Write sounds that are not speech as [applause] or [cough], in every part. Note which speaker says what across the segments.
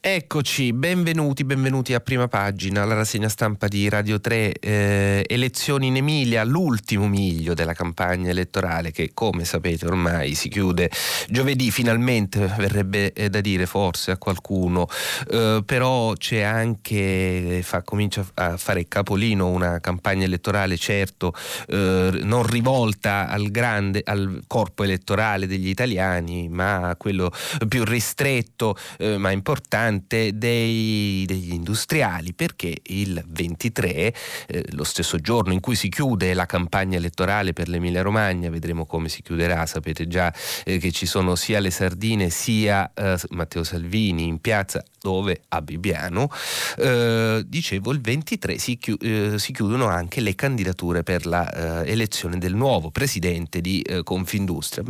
Speaker 1: Eccoci, benvenuti, benvenuti a prima pagina, la rassegna stampa di Radio 3, eh, elezioni in Emilia, l'ultimo miglio della campagna elettorale che come sapete ormai si chiude giovedì, finalmente verrebbe eh, da dire forse a qualcuno, eh, però c'è anche, fa, comincia a fare capolino una campagna elettorale certo eh, non rivolta al grande, al corpo elettorale degli italiani, ma a quello più ristretto eh, ma importante importante dei, degli industriali perché il 23, eh, lo stesso giorno in cui si chiude la campagna elettorale per l'Emilia Romagna, vedremo come si chiuderà, sapete già eh, che ci sono sia le sardine sia eh, Matteo Salvini in piazza dove a Bibbiano, eh, dicevo il 23 si, chi, eh, si, chiudono anche le candidature per l'elezione eh, del nuovo presidente di Confindustria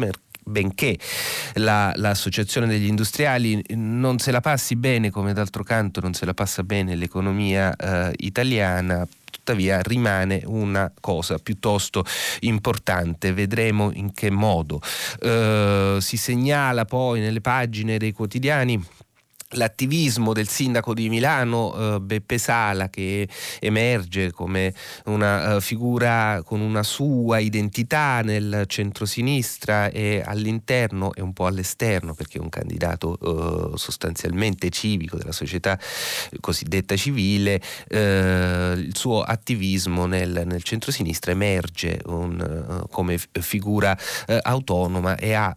Speaker 1: benché la, l'associazione degli industriali non se la passi bene, come d'altro canto non se la passa bene l'economia eh, italiana, tuttavia rimane una cosa piuttosto importante, vedremo in che modo. Eh, si segnala poi nelle pagine dei quotidiani l'attivismo del sindaco di Milano eh, Beppe Sala che emerge come una uh, figura con una sua identità nel centrosinistra e all'interno e un po' all'esterno perché è un candidato uh, sostanzialmente civico della società cosiddetta civile uh, il suo attivismo nel, nel centrosinistra emerge un, come f- figura autonoma e ha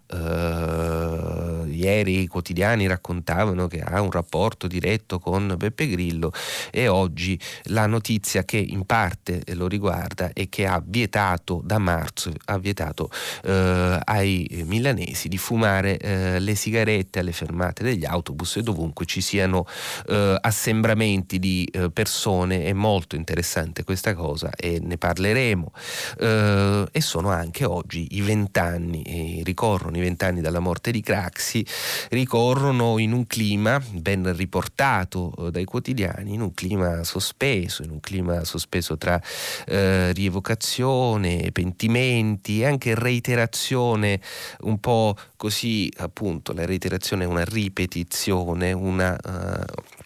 Speaker 1: ieri i quotidiani raccontavano che ha un rapporto diretto con Beppe Grillo e oggi la notizia che in parte lo riguarda è che ha vietato da marzo ha vietato eh, ai milanesi di fumare eh, le sigarette alle fermate degli autobus e dovunque ci siano eh, assembramenti di eh, persone. È molto interessante questa cosa e ne parleremo. Eh, e sono anche oggi i vent'anni ricorrono i vent'anni dalla morte di Craxi ricorrono in un clima clima ben riportato eh, dai quotidiani, in un clima sospeso, in un clima sospeso tra eh, rievocazione, pentimenti e anche reiterazione, un po' così appunto, la reiterazione è una ripetizione, una... Uh,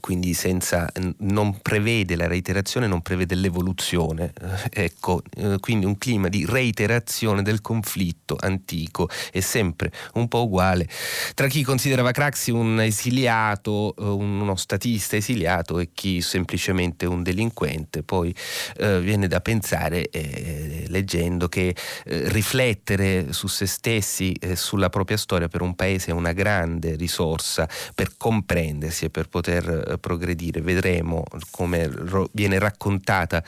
Speaker 1: quindi senza, non prevede la reiterazione, non prevede l'evoluzione. Eh, ecco, eh, quindi un clima di reiterazione del conflitto antico è sempre un po' uguale tra chi considerava Craxi un esiliato, eh, uno statista esiliato e chi semplicemente un delinquente. Poi eh, viene da pensare, eh, leggendo, che eh, riflettere su se stessi e sulla propria storia per un paese è una grande risorsa per comprendersi e per poter progredire. Vedremo come viene raccontata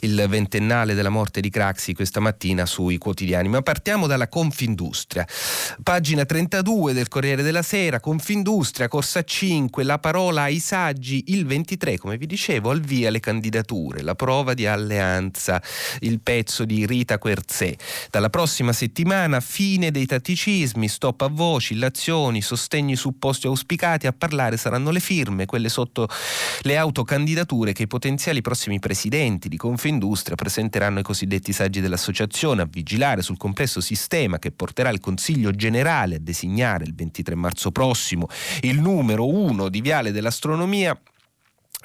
Speaker 1: il ventennale della morte di Craxi questa mattina sui quotidiani. Ma partiamo dalla Confindustria. Pagina 32 del Corriere della Sera, Confindustria, Corsa 5, la parola ai saggi, il 23, come vi dicevo, al via le candidature, la prova di alleanza, il pezzo di Rita Querzè. Dalla prossima settimana fine dei tatticismi, stop a voci, illazioni, sostegni supposti auspicati, a parlare saranno le firme, quelle sotto le autocandidature che i potenziali prossimi presidenti di Confindustria presenteranno ai cosiddetti saggi dell'associazione a vigilare sul complesso sistema che porterà il Consiglio generale a designare il 23 marzo prossimo il numero uno di Viale dell'Astronomia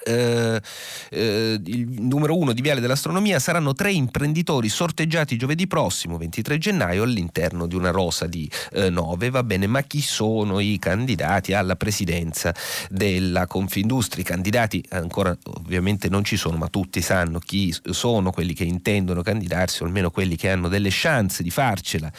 Speaker 1: eh, eh, il numero uno di Viale dell'Astronomia saranno tre imprenditori sorteggiati giovedì prossimo, 23 gennaio, all'interno di una rosa di eh, nove. Va bene, ma chi sono i candidati alla presidenza della Confindustria? I candidati ancora ovviamente non ci sono, ma tutti sanno chi sono quelli che intendono candidarsi, o almeno quelli che hanno delle chance di farcela.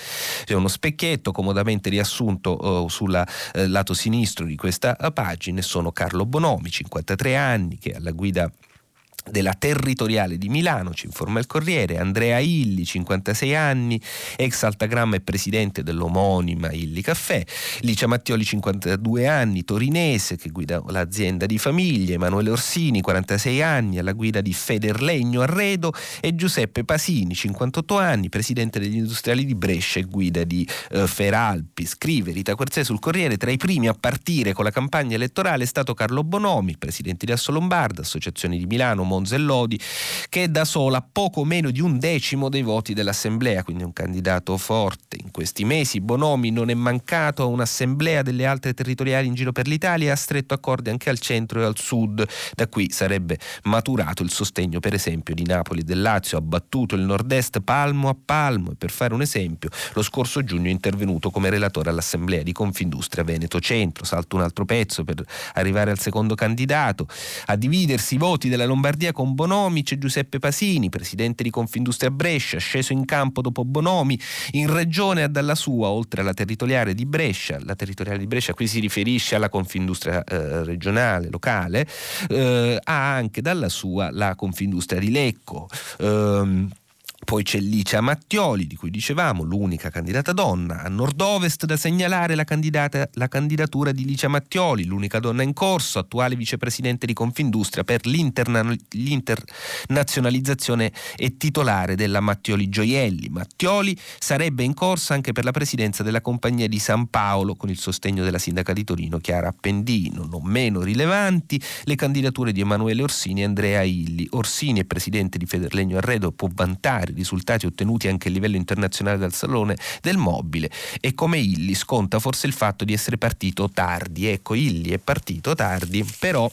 Speaker 1: C'è uno specchietto comodamente riassunto eh, sul eh, lato sinistro di questa pagina, sono Carlo Bonomi, 53 anni, che alla guida della territoriale di Milano, ci informa il Corriere, Andrea Illi, 56 anni, ex Altagramma e presidente dell'omonima Illi Caffè, Licia Mattioli, 52 anni, torinese, che guida l'azienda di famiglia, Emanuele Orsini, 46 anni, alla guida di Federlegno Arredo e Giuseppe Pasini, 58 anni, presidente degli industriali di Brescia e guida di eh, Feralpi. Scrive Rita Querzè sul Corriere, tra i primi a partire con la campagna elettorale è stato Carlo Bonomi, presidente di Assolombarda, Associazione di Milano, Monza e Lodi, che è da sola poco meno di un decimo dei voti dell'Assemblea, quindi un candidato forte. In questi mesi Bonomi non è mancato a un'assemblea delle altre territoriali in giro per l'Italia e ha stretto accordi anche al centro e al sud. Da qui sarebbe maturato il sostegno, per esempio, di Napoli e del Lazio, ha battuto il nord-est palmo a palmo e per fare un esempio, lo scorso giugno è intervenuto come relatore all'Assemblea di Confindustria Veneto Centro. Salto un altro pezzo per arrivare al secondo candidato. A dividersi i voti della Lombardia con Bonomi c'è Giuseppe Pasini, presidente di Confindustria Brescia, sceso in campo dopo Bonomi, in regione dalla sua, oltre alla territoriale di Brescia, la territoriale di Brescia qui si riferisce alla Confindustria eh, regionale, locale, eh, ha anche dalla sua la Confindustria di Lecco. Eh, poi c'è Licia Mattioli, di cui dicevamo, l'unica candidata donna. A nord-ovest da segnalare la, la, candidatura di Licia Mattioli, l'unica donna in corso, attuale vicepresidente di Confindustria per l'internazionalizzazione e titolare della Mattioli Gioielli. Mattioli sarebbe in corsa anche per la presidenza della Compagnia di San Paolo, con il sostegno della sindaca di Torino Chiara Appendino. Non meno rilevanti le candidature di Emanuele Orsini e Andrea Illi. Orsini è presidente di Federlegno Arredo, può vantare risultati ottenuti anche a livello internazionale dal Salone del Mobile e come Illi sconta forse il fatto di essere partito tardi. Ecco, Illi è partito tardi, però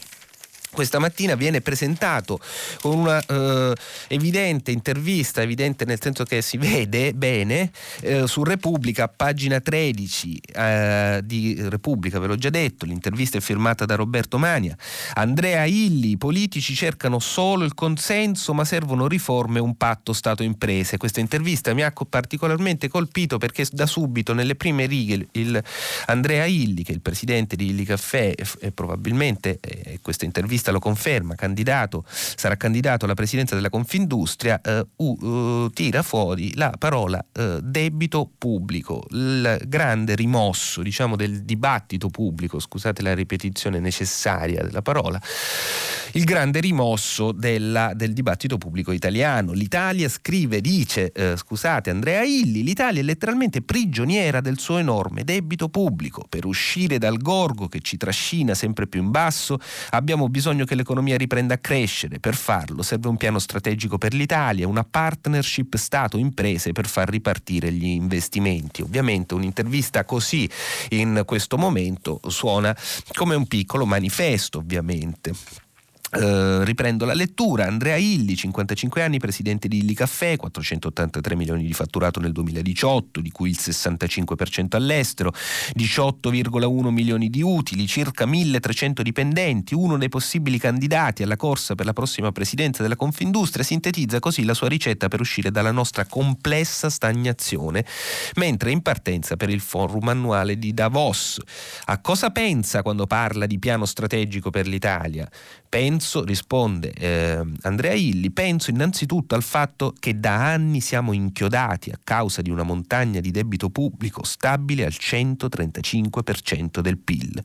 Speaker 1: questa mattina viene presentato con una eh, evidente intervista, evidente nel senso che si vede bene, eh, su Repubblica, pagina 13 eh, di Repubblica, ve l'ho già detto, l'intervista è firmata da Roberto Mania. Andrea Illi, i politici cercano solo il consenso ma servono riforme un patto Stato-imprese. Questa intervista mi ha particolarmente colpito perché da subito nelle prime righe il Andrea Illi, che è il presidente di Illi Caffè, e probabilmente eh, questa intervista intervista lo conferma, candidato, sarà candidato alla presidenza della Confindustria, eh, uh, tira fuori la parola eh, debito pubblico, il grande rimosso diciamo, del dibattito pubblico, scusate la ripetizione necessaria della parola, il grande rimosso della, del dibattito pubblico italiano. L'Italia scrive, dice, eh, scusate Andrea Illi, l'Italia è letteralmente prigioniera del suo enorme debito pubblico. Per uscire dal gorgo che ci trascina sempre più in basso abbiamo bisogno bisogno che l'economia riprenda a crescere. Per farlo serve un piano strategico per l'Italia, una partnership Stato-imprese per far ripartire gli investimenti. Ovviamente un'intervista così in questo momento suona come un piccolo manifesto, ovviamente. Uh, riprendo la lettura, Andrea Illi, 55 anni, presidente di Illi Caffè, 483 milioni di fatturato nel 2018, di cui il 65% all'estero, 18,1 milioni di utili, circa 1300 dipendenti, uno dei possibili candidati alla corsa per la prossima presidenza della Confindustria, sintetizza così la sua ricetta per uscire dalla nostra complessa stagnazione, mentre in partenza per il forum annuale di Davos. A cosa pensa quando parla di piano strategico per l'Italia? Penso, risponde eh, Andrea Illi, penso innanzitutto al fatto che da anni siamo inchiodati a causa di una montagna di debito pubblico stabile al 135% del PIL.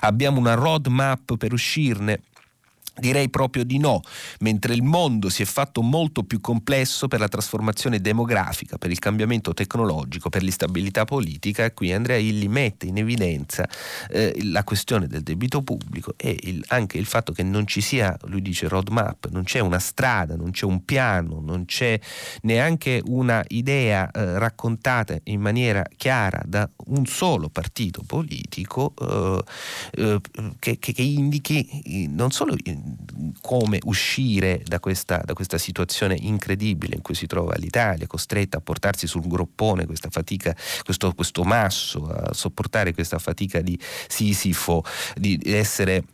Speaker 1: Abbiamo una roadmap per uscirne Direi proprio di no, mentre il mondo si è fatto molto più complesso per la trasformazione demografica, per il cambiamento tecnologico, per l'instabilità politica, qui Andrea Illi mette in evidenza eh, la questione del debito pubblico e il, anche il fatto che non ci sia, lui dice roadmap, non c'è una strada, non c'è un piano, non c'è neanche una idea eh, raccontata in maniera chiara da un solo partito politico eh, eh che, che, che indichi non solo come uscire da questa, da questa, situazione incredibile in cui si trova l'Italia, costretta a portarsi sul groppone questa fatica, questo, questo masso, a sopportare questa fatica di Sisifo, di essere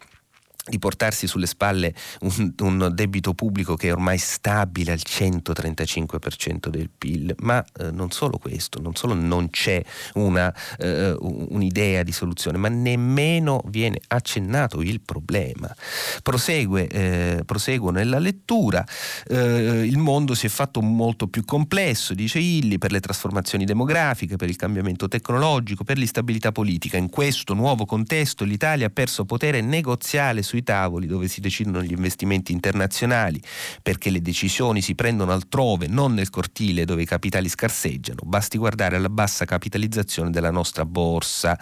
Speaker 1: di portarsi sulle spalle un, un, debito pubblico che è ormai stabile al 135% del PIL, ma eh, non solo questo, non solo non c'è una, eh, un'idea di soluzione, ma nemmeno viene accennato il problema. Prosegue, eh, proseguo nella lettura, eh, il mondo si è fatto molto più complesso, dice Illi, per le trasformazioni demografiche, per il cambiamento tecnologico, per l'instabilità politica. In questo nuovo contesto l'Italia ha perso potere negoziale sui tavoli dove si decidono gli investimenti internazionali, perché le decisioni si prendono altrove, non nel cortile dove i capitali scarseggiano. Basti guardare alla bassa capitalizzazione della nostra borsa.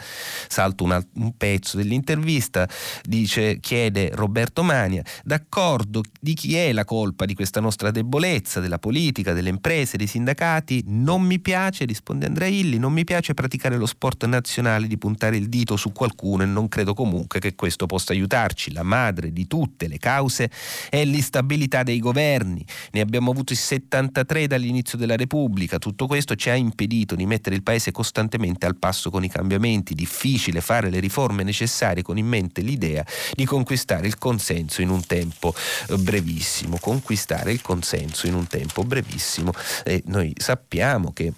Speaker 1: Salto un, un pezzo dell'intervista, dice, chiede Roberto Mania, d'accordo di chi è la colpa di questa nostra debolezza, della politica, delle imprese, dei sindacati? Non mi piace, risponde Andrea Illi, non mi piace praticare lo sport nazionale di puntare il dito su qualcuno e non credo comunque che questo possa aiutarci. La madre di tutte le cause è l'instabilità dei governi. Ne abbiamo avuti 73 dall'inizio della Repubblica. Tutto questo ci ha impedito di mettere il Paese costantemente al passo con i cambiamenti. Difficile fare le riforme necessarie con in mente l'idea di conquistare il consenso in un tempo eh, brevissimo. Conquistare il consenso in un tempo brevissimo. E noi sappiamo che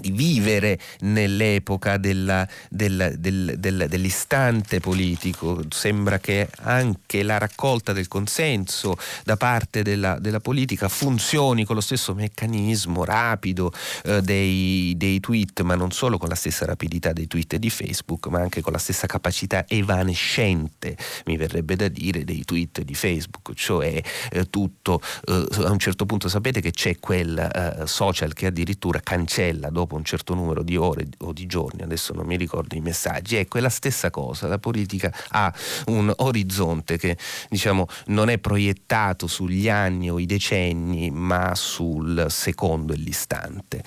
Speaker 1: di vivere nell'epoca della, della, del, del, dell'istante politico. Sembra che anche la raccolta del consenso da parte della, della politica funzioni con lo stesso meccanismo rapido eh, dei, dei, tweet, ma non solo con la stessa rapidità dei tweet di Facebook, ma anche con la stessa capacità evanescente, mi verrebbe da dire, dei tweet di Facebook, cioè eh, tutto, eh, a un certo punto sapete che c'è quel eh, social che addirittura cancella dopo dopo un certo numero di ore o di giorni, adesso non mi ricordo i messaggi, ecco è la stessa cosa, la politica ha un orizzonte che diciamo non è proiettato sugli anni o i decenni, ma sul secondo e l'istante.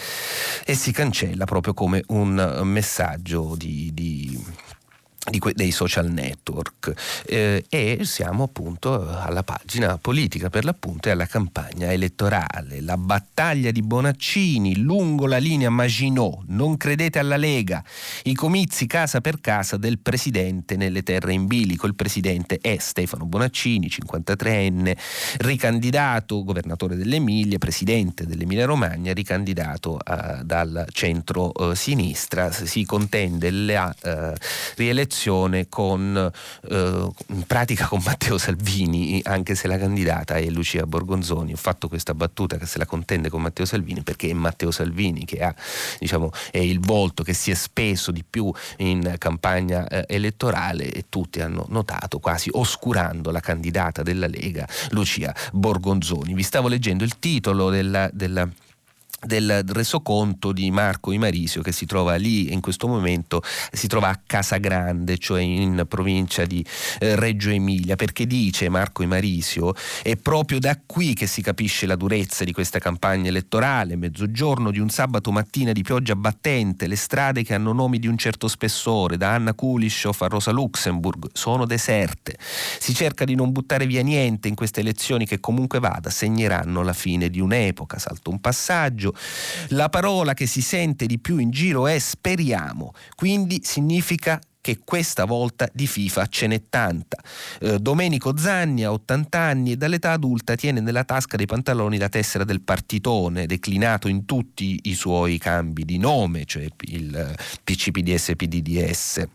Speaker 1: E si cancella proprio come un messaggio di, di Que- dei social network eh, e siamo appunto alla pagina politica per l'appunto e alla campagna elettorale. La battaglia di Bonaccini lungo la linea Maginot, non credete alla Lega, i comizi casa per casa del presidente nelle terre in bilico. Il presidente è Stefano Bonaccini, 53enne, ricandidato governatore dell'Emilia, presidente dell'Emilia Romagna, ricandidato eh, dal centro-sinistra. Eh, si contende la eh, rielezione coalizione con, eh, in pratica con Matteo Salvini, anche se la candidata è Lucia Borgonzoni. Ho fatto questa battuta che se la contende con Matteo Salvini perché è Matteo Salvini che ha, diciamo, è il volto che si è speso di più in campagna eh, elettorale e tutti hanno notato, quasi oscurando la candidata della Lega, Lucia Borgonzoni. Vi stavo leggendo il titolo della, della del resoconto di Marco Imarisio che si trova lì in questo momento si trova a Casagrande cioè in provincia di eh, Reggio Emilia. Perché dice Marco Imarisio è proprio da qui che si capisce la durezza di questa campagna elettorale. Mezzogiorno di un sabato mattina di pioggia battente le strade che hanno nomi di un certo spessore da Anna Kulishov a Rosa Luxemburg sono deserte. Si cerca di non buttare via niente in queste elezioni che comunque vada segneranno la fine di un'epoca. Salto un passaggio la parola che si sente di più in giro è speriamo, quindi significa che questa volta di FIFA ce n'è tanta. Eh, Domenico Zanni ha 80 anni e dall'età adulta tiene nella tasca dei pantaloni la tessera del partitone, declinato in tutti i suoi cambi di nome, cioè il PCPDS PDDS.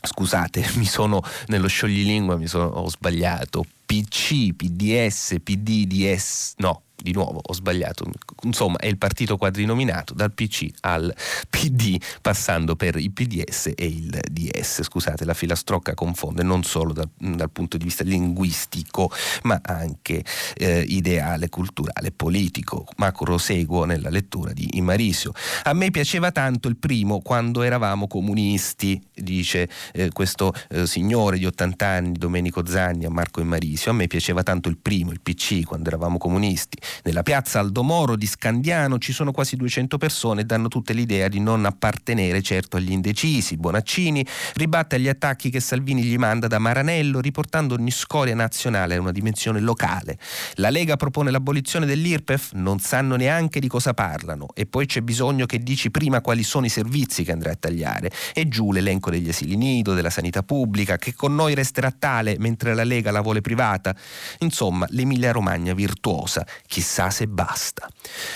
Speaker 1: Scusate, [laughs] mi sono nello scioglilingua, mi sono, ho sbagliato. PC, PDS, PDDS, no, di nuovo ho sbagliato, insomma è il partito quadrinominato dal PC al PD passando per il PDS e il DS, scusate la filastrocca confonde non solo dal, dal punto di vista linguistico ma anche eh, ideale, culturale, politico, ma proseguo nella lettura di Imarisio. A me piaceva tanto il primo quando eravamo comunisti, dice eh, questo eh, signore di 80 anni, Domenico Zanni a Marco Imarisio, a me piaceva tanto il primo, il PC, quando eravamo comunisti Nella piazza Aldomoro di Scandiano ci sono quasi 200 persone e danno tutte l'idea di non appartenere certo agli indecisi. Bonaccini ribatte agli attacchi che Salvini gli manda da Maranello riportando ogni scoria nazionale a una dimensione locale. La Lega propone l'abolizione dell'IRPEF, non sanno neanche di cosa parlano e poi c'è bisogno che dici prima quali sono i servizi che andrai a tagliare e giù l'elenco degli asili nido, della sanità pubblica, che con noi resterà tale mentre la Lega la vuole privata. Insomma, l'Emilia Romagna virtuosa, chissà se basta.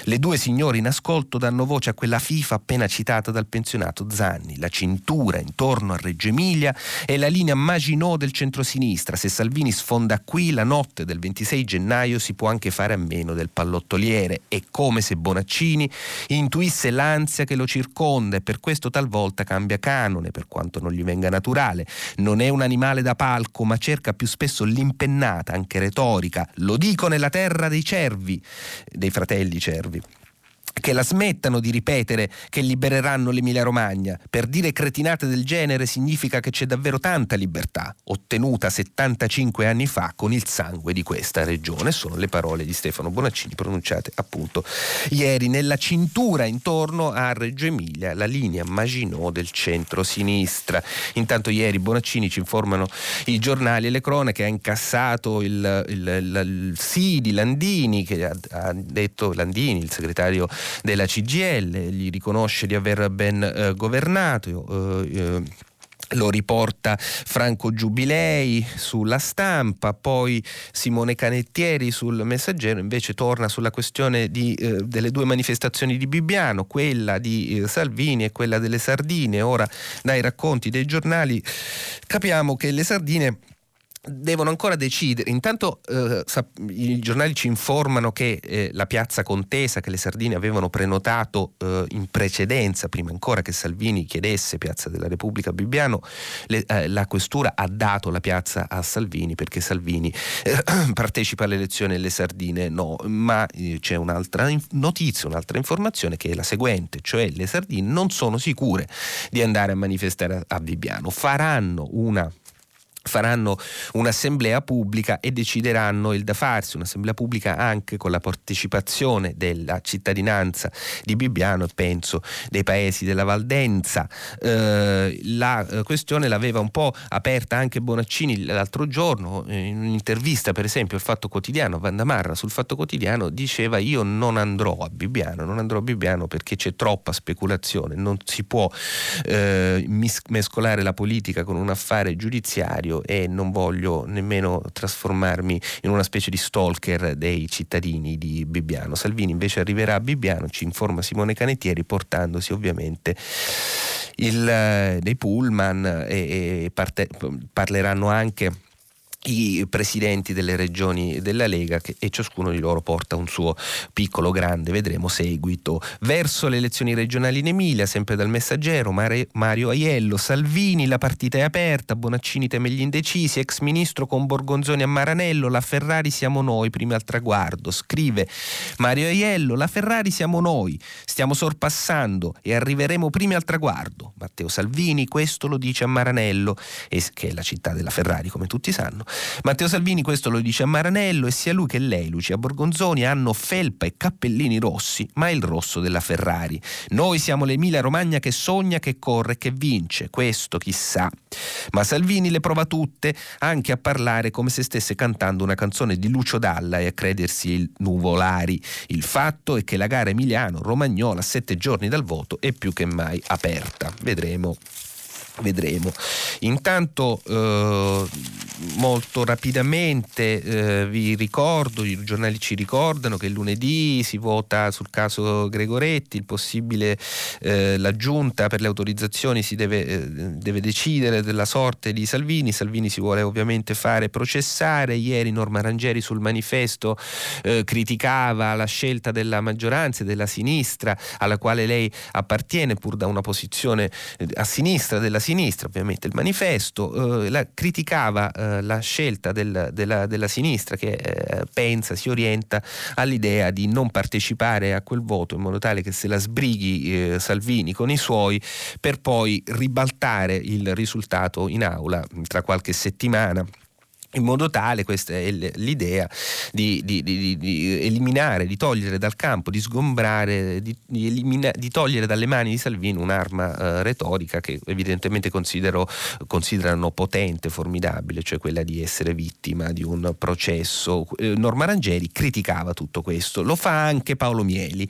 Speaker 1: Le due signore in ascolto danno voce a quella FIFA appena citata dal pensionato Zanni, la cintura intorno a Reggio Emilia e la linea Maginot del centrosinistra. Se Salvini sfonda qui, la notte del 26 gennaio si può anche fare a meno del pallottoliere. È come se Bonaccini intuisse l'ansia che lo circonda e per questo talvolta cambia canone, per quanto non gli venga naturale. Non è un animale da palco, ma cerca più spesso l'impennata, anche retorica. Lo dico nella terra dei cervi, dei fratelli cervi che la smettano di ripetere che libereranno l'Emilia Romagna. Per dire cretinate del genere significa che c'è davvero tanta libertà, ottenuta 75 anni fa con il sangue di questa regione. Sono le parole di Stefano Bonaccini pronunciate appunto ieri nella cintura intorno a Reggio Emilia, la linea Maginot del centro-sinistra. Intanto ieri Bonaccini ci informano i giornali e le cronache, ha incassato il, il, il, il sì di Landini che ha, ha detto Landini, il segretario della CGL, gli riconosce di aver ben eh, governato. Eh, eh, lo riporta Franco Giubilei sulla stampa, poi Simone Canettieri sul Messaggero invece torna sulla questione di, eh, delle due manifestazioni di Bibbiano, quella di eh, Salvini e quella delle sardine. Ora dai racconti dei giornali capiamo che le sardine devono ancora decidere. Intanto eh, i giornali ci informano che eh, la piazza Contesa che le Sardine avevano prenotato eh, in precedenza, prima ancora che Salvini chiedesse Piazza della Repubblica a Bibbiano, le, eh, la questura ha dato la piazza a Salvini perché Salvini eh, [clears throat] partecipa alle elezioni e le Sardine no, ma eh, c'è un'altra notizia, un'altra informazione che è la seguente, cioè le Sardine non sono sicure di andare a manifestare a Bibbiano, faranno una faranno un'assemblea pubblica e decideranno il da farsi, un'assemblea pubblica anche con la partecipazione della cittadinanza di Bibbiano e penso dei paesi della Valdenza. Eh, la eh, questione l'aveva un po' aperta anche Bonaccini l'altro giorno, in un'intervista per esempio al Fatto Quotidiano, Vandamarra sul Fatto Quotidiano diceva io non andrò a Bibbiano, non andrò a Bibbiano perché c'è troppa speculazione, non si può eh, mescolare la politica con un affare giudiziario e non voglio nemmeno trasformarmi in una specie di stalker dei cittadini di Bibbiano. Salvini invece arriverà a Bibbiano, ci informa Simone Canettieri, portandosi ovviamente il, eh, dei pullman e, e parte, parleranno anche i presidenti delle regioni della Lega che, e ciascuno di loro porta un suo piccolo grande, vedremo, seguito. Verso le elezioni regionali in Emilia, sempre dal messaggero, Mario Aiello, Salvini, la partita è aperta, Bonaccini teme gli indecisi, ex ministro con Borgonzoni a Maranello, la Ferrari siamo noi, prima al traguardo. Scrive Mario Aiello, la Ferrari siamo noi, stiamo sorpassando e arriveremo prima al traguardo. Matteo Salvini questo lo dice a Maranello, che è la città della Ferrari come tutti sanno. Matteo Salvini questo lo dice a Maranello e sia lui che lei, Lucia Borgonzoni, hanno felpa e cappellini rossi, ma il rosso della Ferrari. Noi siamo l'Emilia Romagna che sogna, che corre, che vince. Questo chissà. Ma Salvini le prova tutte, anche a parlare come se stesse cantando una canzone di Lucio Dalla e a credersi il nuvolari. Il fatto è che la gara Emiliano-Romagnola a sette giorni dal voto è più che mai aperta. Vedremo vedremo. Intanto eh, molto rapidamente eh, vi ricordo, i giornali ci ricordano che lunedì si vota sul caso Gregoretti, il possibile eh, la giunta per le autorizzazioni si deve, eh, deve, decidere della sorte di Salvini, Salvini si vuole ovviamente fare processare, ieri Norma Rangieri sul manifesto eh, criticava la scelta della maggioranza e della sinistra alla quale lei appartiene pur da una posizione eh, a sinistra della sinistra sinistra, ovviamente il manifesto, eh, la, criticava eh, la scelta del, della, della, sinistra che eh, pensa, si orienta all'idea di non partecipare a quel voto in modo tale che se la sbrighi eh, Salvini con i suoi per poi ribaltare il risultato in aula tra qualche settimana in modo tale, questa è l'idea, di, di, di, di, eliminare, di togliere dal campo, di sgombrare, di, elimina, togliere dalle mani di Salvini un'arma eh, retorica che evidentemente considerano potente, formidabile, cioè quella di essere vittima di un processo. Eh, Norma Rangeri criticava tutto questo, lo fa anche Paolo Mieli.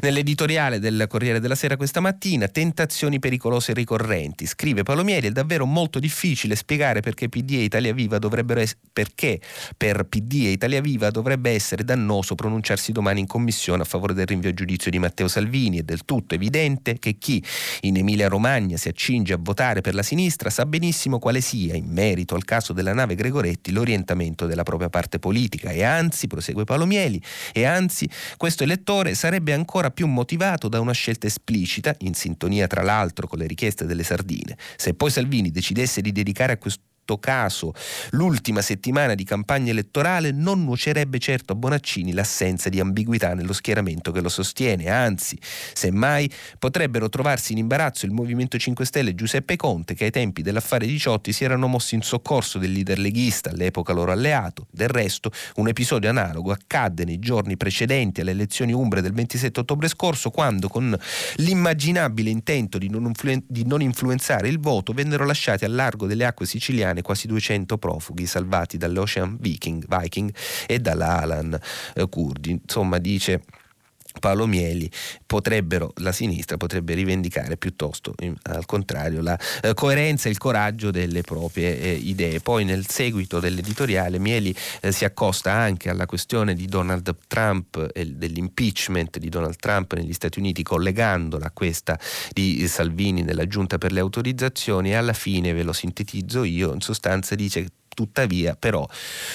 Speaker 1: Nell'editoriale del Corriere della Sera questa mattina, tentazioni pericolose e ricorrenti, scrive Paolo Mieli, è davvero molto difficile spiegare perché PD e Italia Viva dovrebbero es- perché per PD e Italia Viva dovrebbe essere dannoso pronunciarsi domani in commissione a favore del rinvio a giudizio di Matteo Salvini. È del tutto evidente che chi in Emilia Romagna si accinge a votare per la sinistra sa benissimo quale sia, in merito al caso della nave Gregoretti, l'orientamento della propria parte politica e anzi, prosegue Palomieli, e anzi questo elettore sarebbe ancora più motivato da una scelta esplicita, in sintonia tra l'altro con le richieste delle sardine. Se poi Salvini decidesse di dedicare a questo caso l'ultima settimana di campagna elettorale non nuocerebbe certo a Bonaccini l'assenza di ambiguità nello schieramento che lo sostiene, anzi, semmai potrebbero trovarsi in imbarazzo il Movimento 5 Stelle e Giuseppe Conte che ai tempi dell'affare Diciotti si erano mossi in soccorso del leader leghista, all'epoca loro alleato. Del resto, un episodio analogo accadde nei giorni precedenti alle elezioni umbre del 27 ottobre scorso quando con l'immaginabile intento di non, influen- di non influenzare il voto vennero lasciati al largo delle acque siciliane italiane quasi 200 profughi salvati dall'Ocean Viking, Viking e dalla Alan eh, Kurdi. Insomma, dice Paolo Mieli potrebbero, la sinistra potrebbe rivendicare piuttosto in, al contrario la eh, coerenza e il coraggio delle proprie eh, idee. Poi nel seguito dell'editoriale Mieli eh, si accosta anche alla questione di Donald Trump e dell'impeachment di Donald Trump negli Stati Uniti collegandola a questa di Salvini nella giunta per le autorizzazioni e alla fine ve lo sintetizzo io, in sostanza dice tuttavia però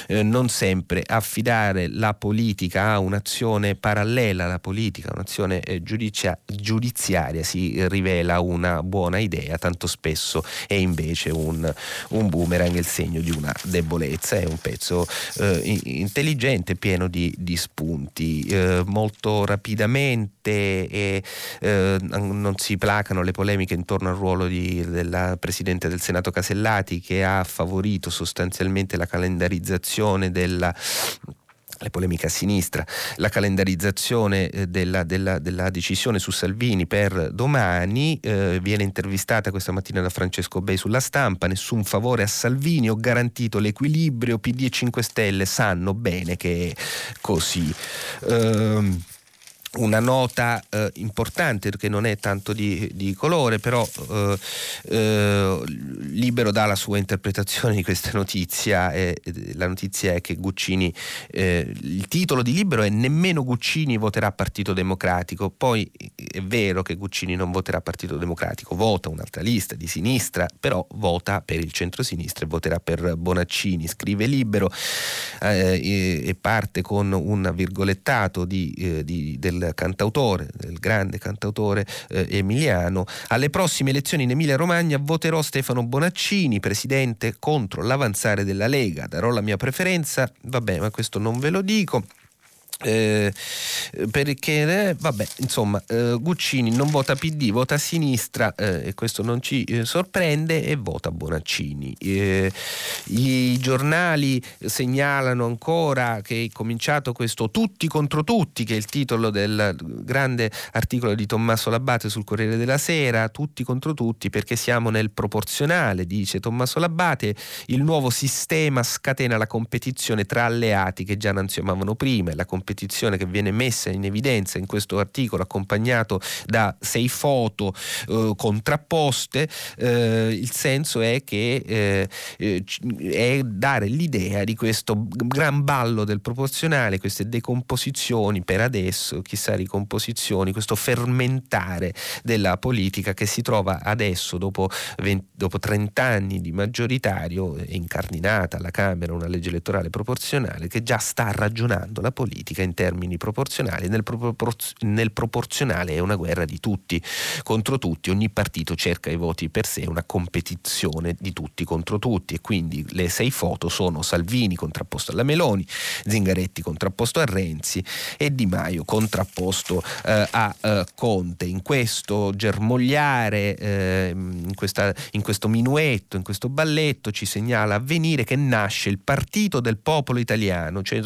Speaker 1: eh, non sempre affidare la politica a un'azione parallela alla politica, un'azione eh, giudizia- giudiziaria si rivela una buona idea, tanto spesso è invece un, un boomerang il segno di una debolezza, è un pezzo eh, intelligente, pieno di, di spunti, eh, molto rapidamente e eh, non si placano le polemiche intorno al ruolo di, della Presidente del Senato Casellati che ha favorito sostanzialmente sostanzialmente la calendarizzazione della le polemiche a sinistra, la calendarizzazione eh, della, della, della, decisione su Salvini per domani, eh, viene intervistata questa mattina da Francesco Bei sulla stampa, nessun favore a Salvini, ho garantito l'equilibrio, PD e 5 Stelle sanno bene che è così. Um, una nota eh, importante che non è tanto di, di colore, però eh, eh, Libero dà la sua interpretazione di questa notizia. la notizia è che Guccini, eh, il titolo di Libero è Nemmeno Guccini voterà Partito Democratico. Poi è vero che Guccini non voterà Partito Democratico, vota un'altra lista di sinistra, però vota per il centro-sinistra e voterà per Bonaccini. Scrive Libero eh, e parte con un virgolettato di, eh, di, del cantautore, del grande cantautore eh, emiliano. Alle prossime elezioni in Emilia-Romagna voterò Stefano Bonaccini, presidente contro l'avanzare della Lega. Darò la mia preferenza, vabbè, ma questo non ve lo dico. Eh, perché eh, vabbè insomma eh, Guccini non vota PD vota sinistra eh, e questo non ci eh, sorprende e vota Bonaccini. Eh, i giornali segnalano ancora che è cominciato questo tutti contro tutti che è il titolo del grande articolo di Tommaso Labate sul Corriere della Sera tutti contro tutti perché siamo nel proporzionale dice Tommaso Labate il nuovo sistema scatena la competizione tra alleati che già non si amavano prima e la competizione competizione che viene messa in evidenza in questo articolo accompagnato da sei foto eh, contrapposte, eh, il senso è che eh, eh è dare l'idea di questo gran ballo del proporzionale, queste decomposizioni per adesso, chissà ricomposizioni, questo fermentare della politica che si trova adesso dopo, 20, dopo 30 anni di maggioritario, incardinata alla Camera una legge elettorale proporzionale che già sta ragionando la politica politica in termini proporzionali, nel, proporzio- nel proporzionale è una guerra di tutti contro tutti, ogni partito cerca i voti per sé, una competizione di tutti contro tutti e quindi le sei foto sono Salvini contrapposto alla Meloni, Zingaretti contrapposto a Renzi e Di Maio contrapposto eh, a eh, Conte. In questo germogliare, eh, in, questa, in questo minuetto, in questo balletto ci segnala avvenire che nasce il partito del popolo italiano, cioè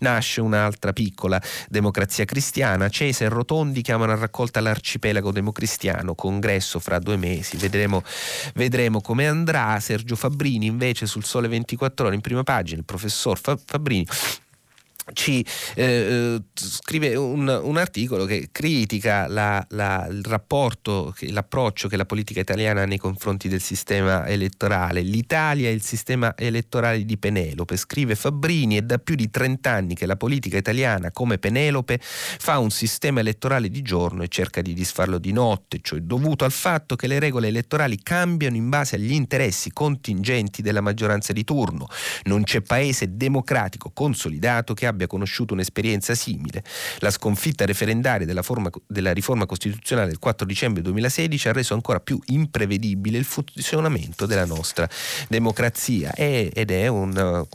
Speaker 1: nasce un'altra piccola democrazia cristiana. Cese e Rotondi chiamano a raccolta l'arcipelago democristiano, congresso fra due mesi, vedremo, vedremo come andrà. Sergio Fabbrini invece sul Sole 24 ore in prima pagina, il professor Fabbrini ci eh, eh, scrive un, un, articolo che critica la, la, il rapporto, l'approccio che la politica italiana ha nei confronti del sistema elettorale. L'Italia è il sistema elettorale di Penelope, scrive Fabbrini, è da più di 30 anni che la politica italiana, come Penelope, fa un sistema elettorale di giorno e cerca di disfarlo di notte, cioè dovuto al fatto che le regole elettorali cambiano in base agli interessi contingenti della maggioranza di turno. Non c'è paese democratico consolidato che abbia abbia conosciuto un'esperienza simile. La sconfitta referendaria della, forma, della riforma costituzionale del 4 dicembre 2016 ha reso ancora più imprevedibile il funzionamento della nostra democrazia ed è un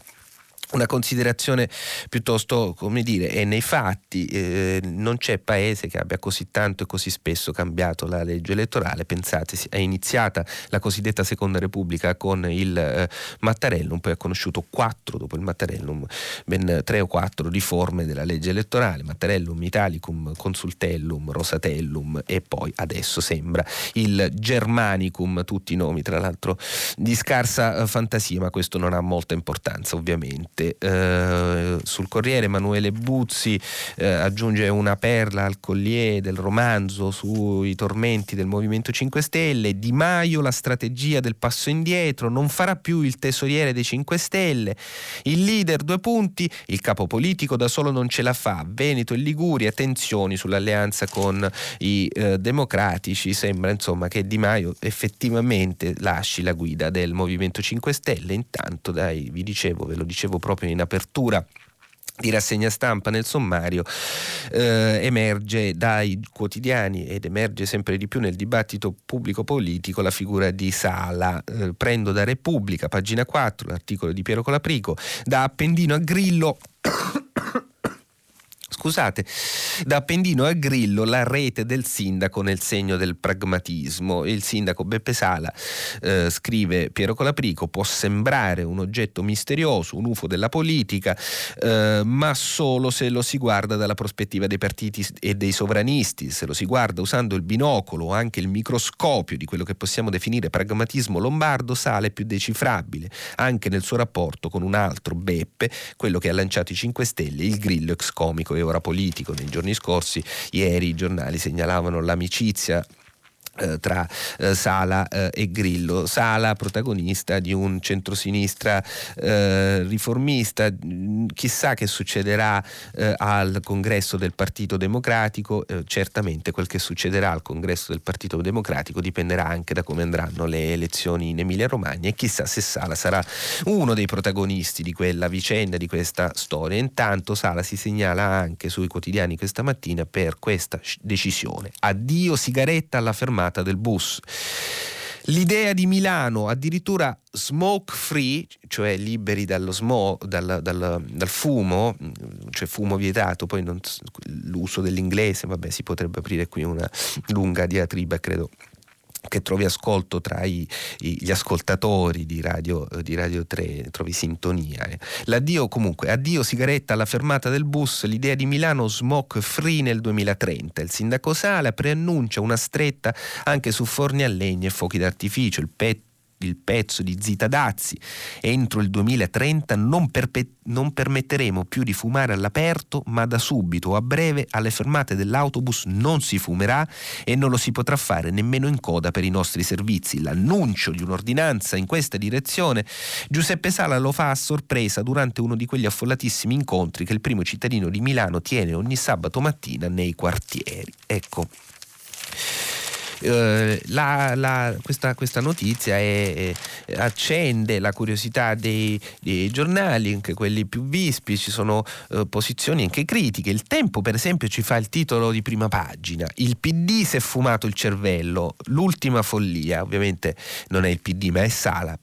Speaker 1: una considerazione piuttosto, come dire, è nei fatti, eh, non c'è paese che abbia così tanto e così spesso cambiato la legge elettorale, pensate, è iniziata la cosiddetta seconda repubblica con il eh, Mattarellum, poi ha conosciuto quattro dopo il Mattarellum, ben tre o quattro riforme della legge elettorale, Mattarellum, Italicum, Consultellum, Rosatellum e poi adesso sembra il Germanicum, tutti i nomi tra l'altro di scarsa eh, fantasia, ma questo non ha molta importanza ovviamente parte. Eh, sul Corriere Emanuele Buzzi eh, aggiunge una perla al collier del romanzo sui tormenti del Movimento 5 Stelle. Di Maio la strategia del passo indietro, non farà più il tesoriere dei 5 Stelle. Il leader due punti, il capo politico da solo non ce la fa. Veneto e Liguria, tensioni sull'alleanza con i eh, democratici. Sembra insomma che Di Maio effettivamente lasci la guida del Movimento 5 Stelle. Intanto, dai, vi dicevo, ve lo dicevo proprio proprio in apertura di rassegna stampa nel sommario eh, emerge dai quotidiani ed emerge sempre di più nel dibattito pubblico politico la figura di Sala. Eh, prendo da Repubblica, pagina 4, l'articolo di Piero Colaprico, da Appendino a Grillo scusate, da Appendino a Grillo la rete del sindaco nel segno del pragmatismo. Il sindaco Beppe Sala, eh, scrive Piero Colaprico, può sembrare un oggetto misterioso, un UFO della politica, eh, ma solo se lo si guarda dalla prospettiva dei partiti e dei sovranisti, se lo si guarda usando il binocolo o anche il microscopio di quello che possiamo definire pragmatismo lombardo, Sala è più decifrabile, anche nel suo rapporto con un altro Beppe, quello che ha lanciato i 5 Stelle, il grillo ex comico e ora politico. Nei giorni scorsi, ieri i giornali segnalavano l'amicizia tra eh, Sala eh, e Grillo. Sala, protagonista di un centrosinistra eh, riformista, mm, chissà che succederà eh, al congresso del Partito Democratico, eh, certamente quel che succederà al congresso del Partito Democratico dipenderà anche da come andranno le elezioni in Emilia Romagna e chissà se Sala sarà uno dei protagonisti di quella vicenda, di questa storia. Intanto Sala si segnala anche sui quotidiani questa mattina per questa decisione. Addio sigaretta alla fermata fermata del bus. L'idea di Milano, addirittura smoke free, cioè liberi dallo smoke, dal, dal, dal, fumo, cioè fumo vietato, poi non, l'uso dell'inglese, vabbè si potrebbe aprire qui una lunga diatriba, credo che trovi ascolto tra i, i, gli ascoltatori di Radio, di Radio 3, trovi sintonia. Eh. L'addio comunque, addio sigaretta alla fermata del bus, l'idea di Milano smoke free nel 2030. Il sindaco Sala preannuncia una stretta anche su forni a legna e fuochi d'artificio, il petto il pezzo di Zita Dazzi. Entro il 2030 non, perpe- non, permetteremo più di fumare all'aperto, ma da subito a breve alle fermate dell'autobus non si fumerà e non lo si potrà fare nemmeno in coda per i nostri servizi. L'annuncio di un'ordinanza in questa direzione Giuseppe Sala lo fa a sorpresa durante uno di quegli affollatissimi incontri che il primo cittadino di Milano tiene ogni sabato mattina nei quartieri. Ecco. Eh, la, la, questa, questa, notizia è, è, accende la curiosità dei, dei, giornali, anche quelli più vispi, ci sono eh, posizioni anche critiche. Il Tempo, per esempio, ci fa il titolo di prima pagina. Il PD si è fumato il cervello, l'ultima follia. Ovviamente non è il PD, ma è Sala.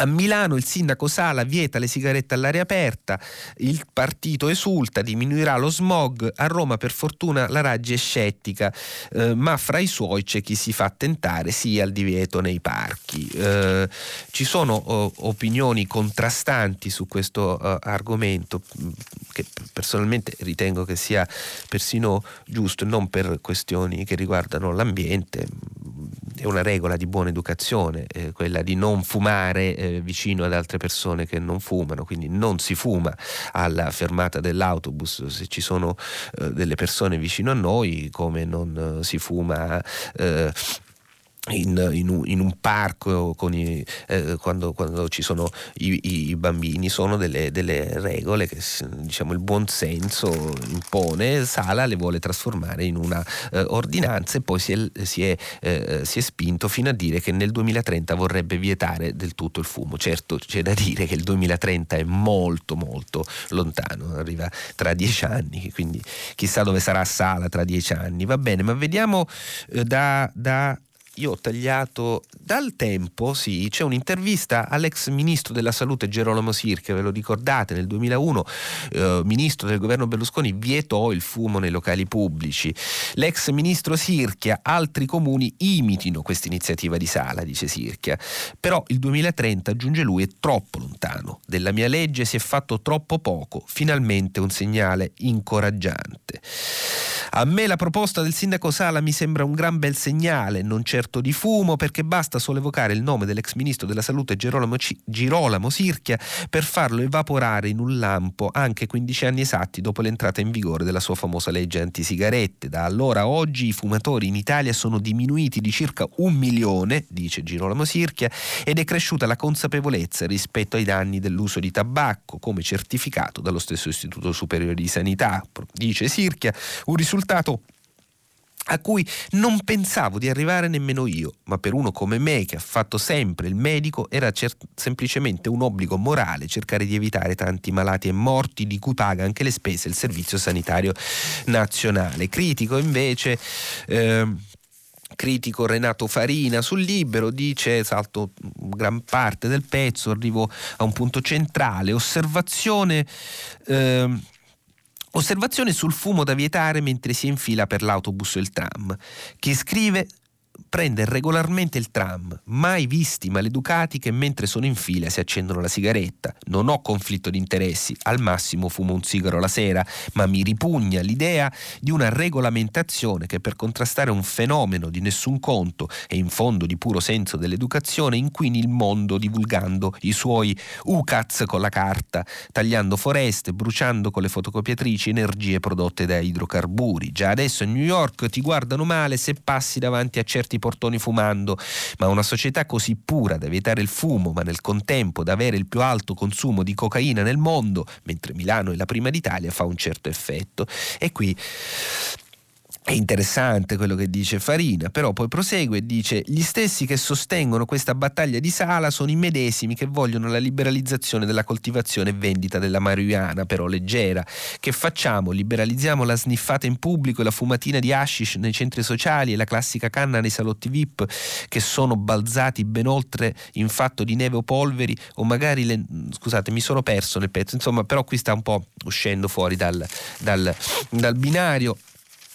Speaker 1: A Milano il sindaco Sala vieta le sigarette all'aria aperta, il partito esulta, diminuirà lo smog, a Roma per fortuna la Raggi è scettica, eh, ma fra i suoi c'è chi si fa tentare sia al divieto nei parchi. Eh, ci sono oh, opinioni contrastanti su questo uh, argomento che personalmente ritengo che sia persino giusto, non per questioni che riguardano l'ambiente, è una regola di buona educazione, eh, quella di non fumare eh, vicino ad altre persone che non fumano, quindi non si fuma alla fermata dell'autobus se ci sono eh, delle persone vicino a noi, come non eh, si fuma eh, in, in, un, in, un, parco i, eh, quando, quando, ci sono i, i bambini. Sono delle, delle, regole che diciamo, il buon senso impone. Sala le vuole trasformare in una eh, ordinanza e poi si è, si, è, eh, si è, spinto fino a dire che nel 2030 vorrebbe vietare del tutto il fumo. Certo c'è da dire che il 2030 è molto molto lontano arriva tra dieci anni quindi chissà dove sarà Sala tra dieci anni. Va bene ma vediamo eh, da, da io ho tagliato dal tempo, sì, c'è un'intervista all'ex ministro della salute Gerolamo Sirche, ve lo ricordate, nel 2001 eh, ministro del governo Berlusconi vietò il fumo nei locali pubblici. L'ex ministro Sirchia, altri comuni imitino questa iniziativa di Sala, dice Sirchia, però il 2030, aggiunge lui, è troppo lontano. Della mia legge si è fatto troppo poco, finalmente un segnale incoraggiante. A me la proposta del sindaco Sala mi sembra un gran bel segnale, non certo di fumo, perché basta solo evocare il nome dell'ex ministro della salute Girolamo, C- Girolamo Sirchia per farlo evaporare in un lampo anche 15 anni esatti dopo l'entrata in vigore della sua famosa legge antisigarette. Da allora a oggi i fumatori in Italia sono diminuiti di circa un milione, dice Girolamo Sirchia, ed è cresciuta la consapevolezza rispetto ai danni dell'uso di tabacco, come certificato dallo stesso Istituto Superiore di Sanità, dice Sirchia, un risultato a cui non pensavo di arrivare nemmeno io, ma per uno come me che ha fatto sempre il medico era cert- semplicemente un obbligo morale cercare di evitare tanti malati e morti di cui paga anche le spese il Servizio Sanitario Nazionale. Critico invece... Eh, critico Renato Farina sul libero dice, salto gran parte del pezzo, arrivo a un punto centrale, osservazione... Eh, Osservazione sul fumo da vietare mentre si infila per l'autobus o il tram. Chi scrive prende regolarmente il tram, mai visti maleducati che mentre sono in fila si accendono la sigaretta. Non ho conflitto di interessi, al massimo fumo un sigaro la sera, ma mi ripugna l'idea di una regolamentazione che per contrastare un fenomeno di nessun conto e in fondo di puro senso dell'educazione inquini il mondo divulgando i suoi UCATS con la carta, tagliando foreste, bruciando con le fotocopiatrici energie prodotte da idrocarburi. Già adesso a New York ti guardano male se passi davanti a certi aperti i portoni fumando, ma una società così pura da vietare il fumo, ma nel contempo da avere il più alto consumo di cocaina nel mondo, mentre Milano è la prima d'Italia, fa un certo effetto. E qui è interessante quello che dice Farina, però poi prosegue e dice gli stessi che sostengono questa battaglia di Sala sono i medesimi che vogliono la liberalizzazione della coltivazione e vendita della marijuana, però leggera. Che facciamo? Liberalizziamo la sniffata in pubblico e la fumatina di hashish nei centri sociali e la classica canna nei salotti VIP che sono balzati ben oltre in fatto di neve o polveri o magari le... scusate mi sono perso nel pezzo, insomma però qui sta un po' uscendo fuori dal, dal, dal binario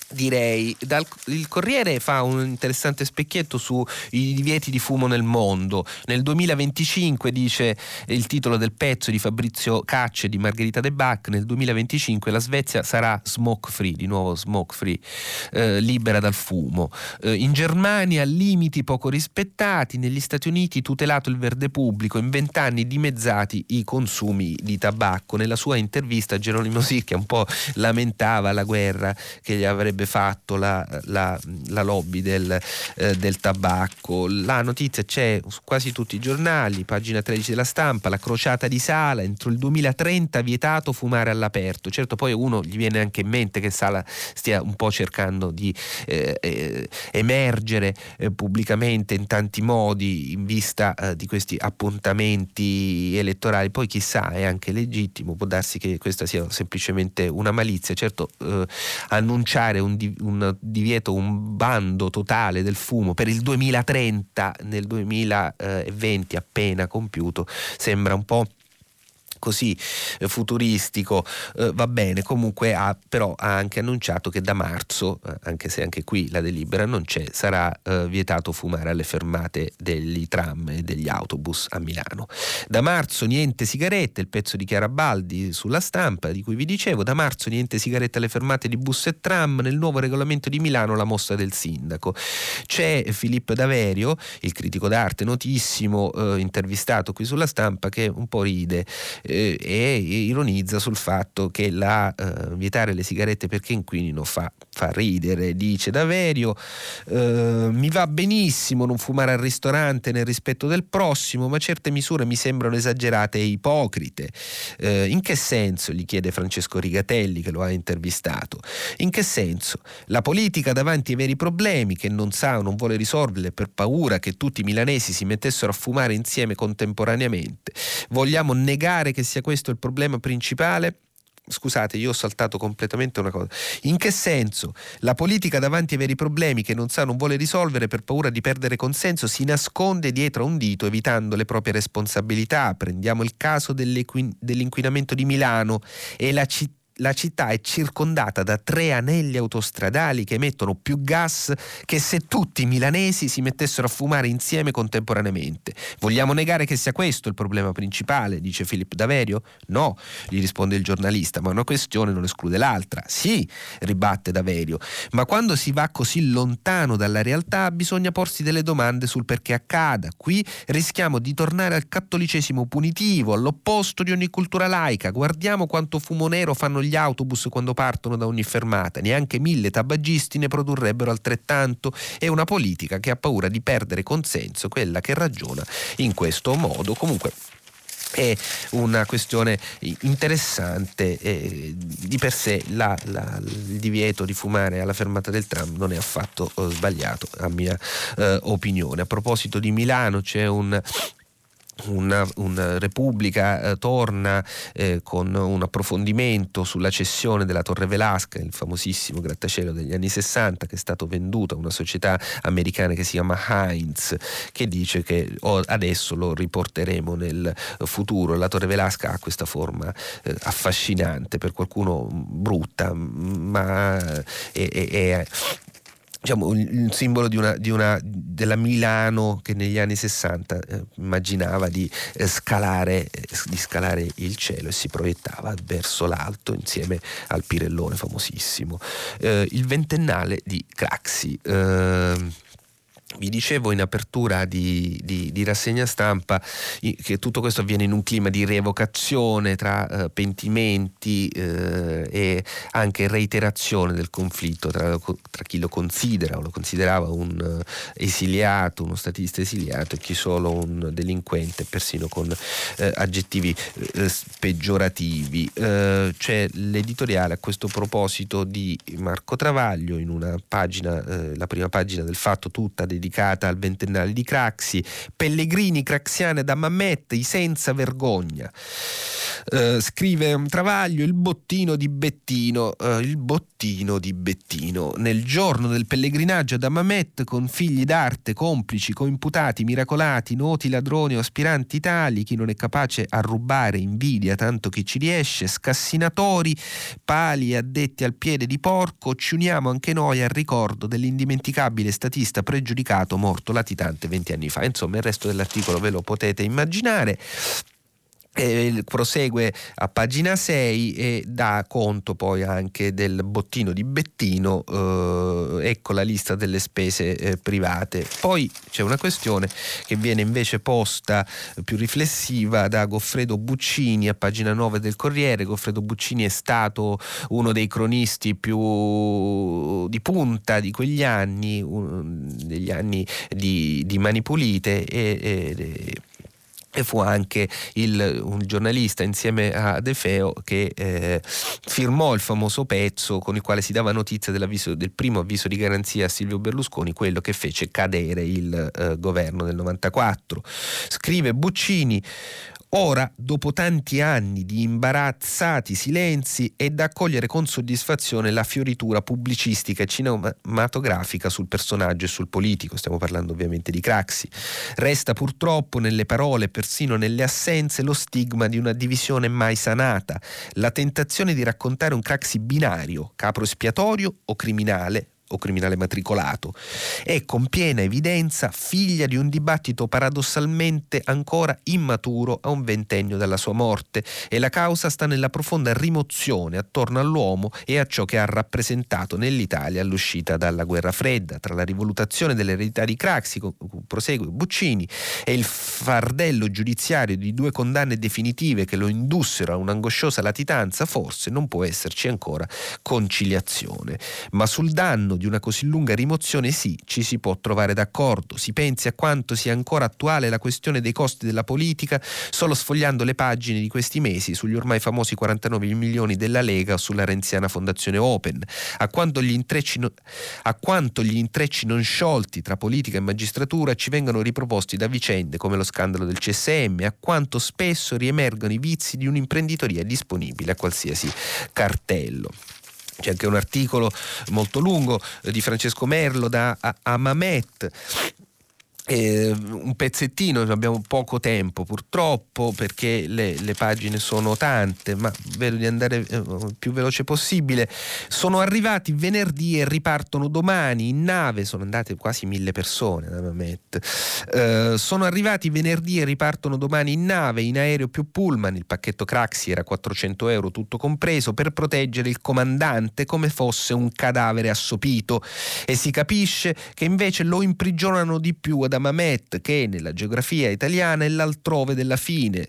Speaker 1: direi. Dal, il Corriere fa un interessante specchietto sui divieti di fumo nel mondo. Nel 2025 dice il titolo del pezzo di Fabrizio Cacce di Margherita De Bach, nel 2025 la Svezia sarà smoke free, di nuovo smoke free, eh, libera dal fumo. Eh, in Germania limiti poco rispettati, negli Stati Uniti tutelato il verde pubblico, in vent'anni dimezzati i consumi di tabacco. Nella sua intervista Geronimo Sicchia un po' lamentava la guerra che gli avrebbe avrebbe fatto la, la, la lobby del, eh, del, tabacco. La notizia c'è su quasi tutti i giornali, pagina 13 della stampa, la crociata di Sala, entro il 2030 vietato fumare all'aperto. Certo poi uno gli viene anche in mente che Sala stia un po' cercando di eh, eh, emergere eh, pubblicamente in tanti modi in vista eh, di questi appuntamenti elettorali. Poi chissà, è anche legittimo, può darsi che questa sia semplicemente una malizia. Certo, eh, annunciare un, di, un, divieto, un bando totale del fumo per il 2030 nel 2020 appena compiuto sembra un po' così eh, futuristico, eh, va bene, comunque ha, però ha anche annunciato che da marzo, eh, anche se anche qui la delibera non c'è, sarà eh, vietato fumare alle fermate degli tram e degli autobus a Milano. Da marzo niente sigarette, il pezzo di Chiara Baldi sulla stampa di cui vi dicevo, da marzo niente sigarette alle fermate di bus e tram, nel nuovo regolamento di Milano la mossa del sindaco. C'è Filippo Daverio, il critico d'arte notissimo, eh, intervistato qui sulla stampa, che un po' ride eh, e ironizza sul fatto che la, eh, vietare le sigarette perché inquinino fa, fa ridere, dice Daverio, eh, mi va benissimo non fumare al ristorante nel rispetto del prossimo, ma certe misure mi sembrano esagerate e ipocrite. Eh, in che senso? gli chiede Francesco Rigatelli che lo ha intervistato. In che senso? La politica davanti ai veri problemi che non sa o non vuole risolverle per paura che tutti i milanesi si mettessero a fumare insieme contemporaneamente. Vogliamo negare che sia questo il problema principale? Scusate, io ho saltato completamente una cosa. In che senso? La politica davanti ai veri problemi che non sa, non vuole risolvere per paura di perdere consenso si nasconde dietro a un dito evitando le proprie responsabilità. Prendiamo il caso dell'inquinamento di Milano e la città la città è circondata da tre anelli autostradali che emettono più gas che se tutti i milanesi si mettessero a fumare insieme contemporaneamente. Vogliamo negare che sia questo il problema principale, dice Filippo Daverio? No, gli risponde il giornalista, ma una questione non esclude l'altra. Sì, ribatte Daverio, ma quando si va così lontano dalla realtà bisogna porsi delle domande sul perché accada. Qui rischiamo di tornare al cattolicesimo punitivo, all'opposto di ogni cultura laica. Guardiamo quanto fumo nero fanno gli autobus quando partono da ogni fermata, neanche mille tabagisti ne produrrebbero altrettanto. È una politica che ha paura di perdere consenso, quella che ragiona in questo modo. Comunque è una questione interessante eh, di per sé la, la, il divieto di fumare alla fermata del tram non è affatto eh, sbagliato a mia eh, opinione a proposito di Milano c'è un una, una, Repubblica eh, torna eh, con un approfondimento sulla cessione della Torre Velasca, il famosissimo grattacielo degli anni 60 che è stato venduto a una società americana che si chiama Heinz, che dice che oh, adesso lo riporteremo nel futuro. La Torre Velasca ha questa forma eh, affascinante, per qualcuno brutta, ma è, è, è diciamo, il simbolo di una, di una, della Milano che negli anni 60 eh, immaginava di, eh, scalare, eh, di scalare il cielo e si proiettava verso l'alto insieme al Pirellone famosissimo. Eh, il ventennale di Craxi. Eh, vi dicevo in apertura di, di, di, rassegna stampa che tutto questo avviene in un clima di rievocazione tra uh, pentimenti uh, e anche reiterazione del conflitto tra, tra, chi lo considera o lo considerava un uh, esiliato, uno statista esiliato e chi solo un delinquente, persino con aggettivi peggiorativi. c'è l'editoriale a questo proposito di Marco Travaglio in una pagina, la prima pagina del fatto tutta dedicata dedicata al ventennale di Craxi, Pellegrini craxiane da Mamet, i senza vergogna. Uh, scrive travaglio il bottino di Bettino uh, il bottino di Bettino nel giorno del pellegrinaggio da Mamet con figli d'arte complici coimputati miracolati noti ladroni o aspiranti tali chi non è capace a rubare invidia tanto che ci riesce scassinatori pali addetti al piede di porco ci uniamo anche noi al ricordo dell'indimenticabile statista pregiudicato peccato morto latitante 20 anni fa. Insomma, il resto dell'articolo ve lo potete immaginare. Eh, prosegue a pagina 6 e dà conto poi anche del bottino di Bettino, eh, ecco la lista delle spese eh, private. Poi c'è una questione che viene invece posta più riflessiva da Goffredo Buccini a pagina 9 del Corriere. Goffredo Buccini è stato uno dei cronisti più di punta di quegli anni, degli anni di, di Mani Pulite e, e e fu anche il, un giornalista insieme a De Feo che eh, firmò il famoso pezzo con il quale si dava notizia del primo avviso di garanzia a Silvio Berlusconi, quello che fece cadere il eh, governo del 94. Scrive Buccini, Ora, dopo tanti anni di imbarazzati silenzi, è da accogliere con soddisfazione la fioritura pubblicistica e cinematografica sul personaggio e sul politico, stiamo parlando ovviamente di Craxi. Resta purtroppo nelle parole, persino nelle assenze, lo stigma di una divisione mai sanata, la tentazione di raccontare un Craxi binario, capro espiatorio o criminale, o criminale matricolato, è con piena evidenza figlia di un dibattito paradossalmente ancora immaturo a un ventennio dalla sua morte e la causa sta nella profonda rimozione attorno all'uomo e a ciò che ha rappresentato nell'Italia all'uscita dalla guerra fredda, tra la rivalutazione dell'eredità di Craxi, prosegue Buccini, e il fardello giudiziario di due condanne definitive che lo indussero a un'angosciosa latitanza, forse non può esserci ancora conciliazione. Ma sul danno all'interno di una così lunga rimozione sì, ci si può trovare d'accordo. Si pensi a quanto sia ancora attuale la questione dei costi della politica solo sfogliando le pagine di questi mesi sugli ormai famosi 49 milioni della Lega o sulla renziana Fondazione Open, a quanto gli intrecci, no, a quanto gli intrecci non sciolti tra politica e magistratura ci vengono riproposti da vicende come lo scandalo del CSM, a quanto spesso riemergono i vizi di un'imprenditoria disponibile a qualsiasi cartello. C'è anche un articolo molto lungo eh, di Francesco Merlo da Amamet eh, un pezzettino, abbiamo poco tempo purtroppo perché le, le, pagine sono tante, ma vedo di andare eh, più veloce possibile. Sono arrivati venerdì e ripartono domani in nave, sono andate quasi mille persone. Eh, sono arrivati venerdì e ripartono domani in nave, in aereo più pullman, il pacchetto Craxi era 400 euro tutto compreso, per proteggere il comandante come fosse un cadavere assopito e si capisce che invece lo imprigionano di più ad da Mamet che nella geografia italiana è l'altrove della fine,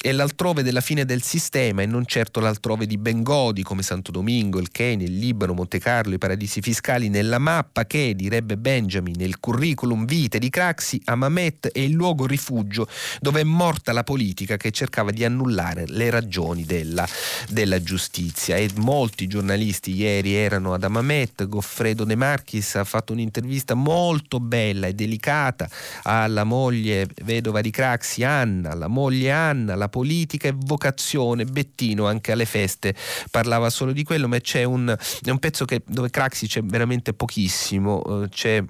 Speaker 1: è l'altrove della fine del sistema e non certo l'altrove di Bengodi come Santo Domingo, il Kenya, il Libano, Monte Carlo, i paradisi fiscali nella mappa che, direbbe Benjamin, nel curriculum vitae di Craxi, a Mamet è il luogo rifugio dove è morta la politica che cercava di annullare le ragioni della, della giustizia. E molti giornalisti ieri erano ad Amamet, Goffredo De Marchis ha fatto un'intervista molto bella e delicata dedicata alla moglie vedova di Craxi, Anna, la moglie Anna, la politica e vocazione, Bettino anche alle feste parlava solo di quello, ma c'è un, un pezzo che, dove Craxi c'è veramente pochissimo, eh, c'è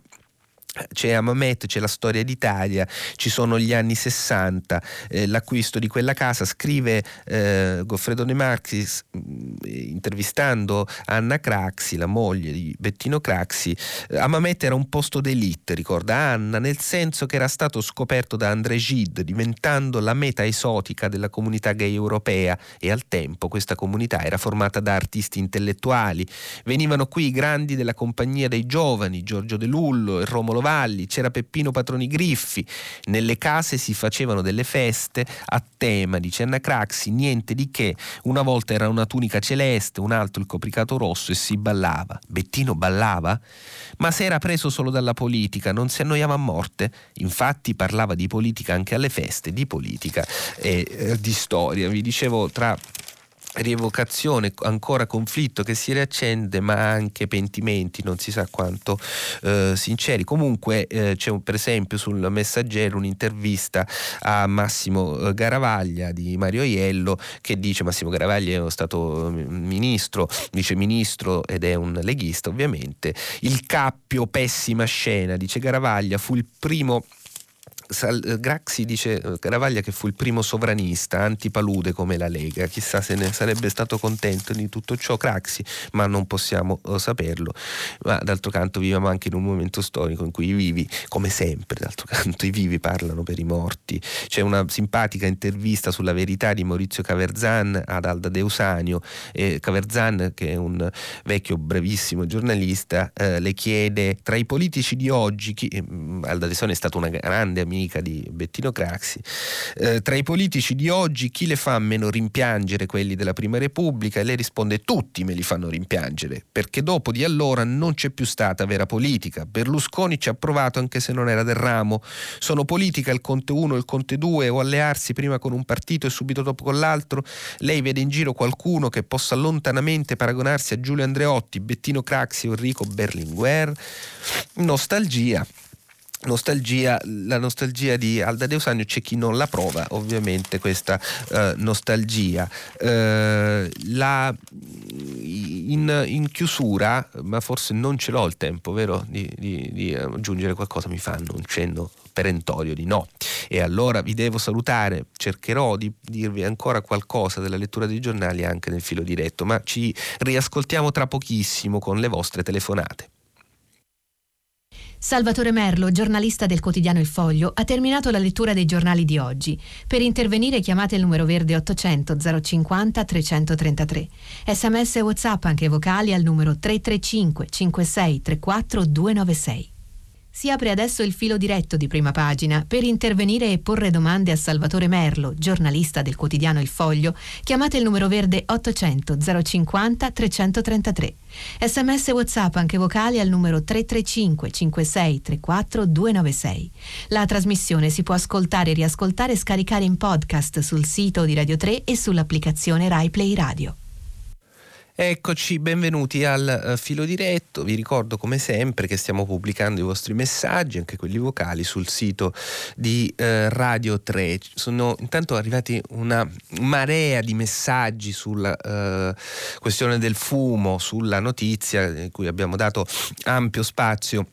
Speaker 1: c'è Amamet, c'è la storia d'Italia, ci sono gli anni 60, eh, l'acquisto di quella casa, scrive eh, Goffredo De Marxis mm, intervistando Anna Craxi, la moglie di Bettino Craxi, eh, Amamet era un posto d'elite, ricorda Anna, nel senso che era stato scoperto da André Gide, diventando la meta esotica della comunità gay europea e al tempo questa comunità era formata da artisti intellettuali, venivano qui i grandi della compagnia dei giovani, Giorgio De Lullo e Romolo Valli, c'era Peppino Patroni Griffi, nelle case si facevano delle feste a tema, dice Anna Craxi, niente di che, una volta era una tunica celeste, un altro il copricato rosso e si ballava. Bettino ballava? Ma se era preso solo dalla politica, non si annoiava a morte? Infatti parlava di politica anche alle feste, di politica e eh, di storia. Vi dicevo tra rievocazione, ancora conflitto che si riaccende, ma anche pentimenti, non si sa quanto eh, sinceri. Comunque eh, c'è un, per esempio sul Messaggero un'intervista a Massimo eh, Garavaglia di Mario Iello che dice Massimo Garavaglia è stato mm, ministro, vice ministro ed è un leghista ovviamente. Il cappio, pessima scena, dice Garavaglia, fu il primo Sal, eh, Graxi dice Caravaglia che fu il primo sovranista antipalude come la Lega, chissà se ne sarebbe stato contento di tutto ciò Craxi, ma non possiamo uh, saperlo. Ma d'altro canto viviamo anche in un momento storico in cui i vivi, come sempre, d'altro [laughs] canto i vivi parlano per i morti. C'è una simpatica intervista sulla verità di Maurizio Caverzan ad Alda Deusanio e Caverzan che è un vecchio brevissimo giornalista eh, le chiede tra i politici di oggi chi, eh, Alda Deusanio è stata una grande amica di Bettino Craxi. Eh, tra i politici di oggi chi le fa meno rimpiangere? Quelli della prima repubblica e lei risponde tutti me li fanno rimpiangere perché dopo di allora non c'è più stata vera politica. Berlusconi ci ha provato anche se non era del ramo. Sono politica il Conte 1 e il Conte 2 o allearsi prima con un partito e subito dopo con l'altro? Lei vede in giro qualcuno che possa lontanamente paragonarsi a Giulio Andreotti, Bettino Craxi Enrico Berlinguer? Nostalgia. Nostalgia, la nostalgia di Alda Deusagno c'è chi non la prova ovviamente questa uh, nostalgia uh, la, in, in, chiusura ma forse non ce l'ho il tempo vero di, di, di aggiungere qualcosa mi fanno un cenno perentorio di no. E allora vi devo salutare, cercherò di dirvi ancora qualcosa della lettura dei giornali anche nel filo diretto, ma ci riascoltiamo tra pochissimo con le vostre telefonate.
Speaker 2: Salvatore Merlo, giornalista del quotidiano Il Foglio, ha terminato la lettura dei giornali di oggi. Per intervenire chiamate il numero verde 800 050 333. Sms e WhatsApp anche vocali al numero 335 56 34 296. Si apre adesso il filo diretto di prima pagina. Per intervenire e porre domande a Salvatore Merlo, giornalista del quotidiano Il Foglio, chiamate il numero verde 800 050 333. Sms WhatsApp anche vocali al numero 335 56 34 296. La trasmissione si può ascoltare, riascoltare e scaricare in podcast sul sito di Radio 3 e sull'applicazione RaiPlay Radio.
Speaker 1: Eccoci, benvenuti al uh, filo diretto. Vi ricordo come sempre che stiamo pubblicando i vostri messaggi, anche quelli vocali, sul sito di uh, Radio 3. Sono intanto arrivati una marea di messaggi sulla uh, questione del fumo, sulla notizia in cui abbiamo dato ampio spazio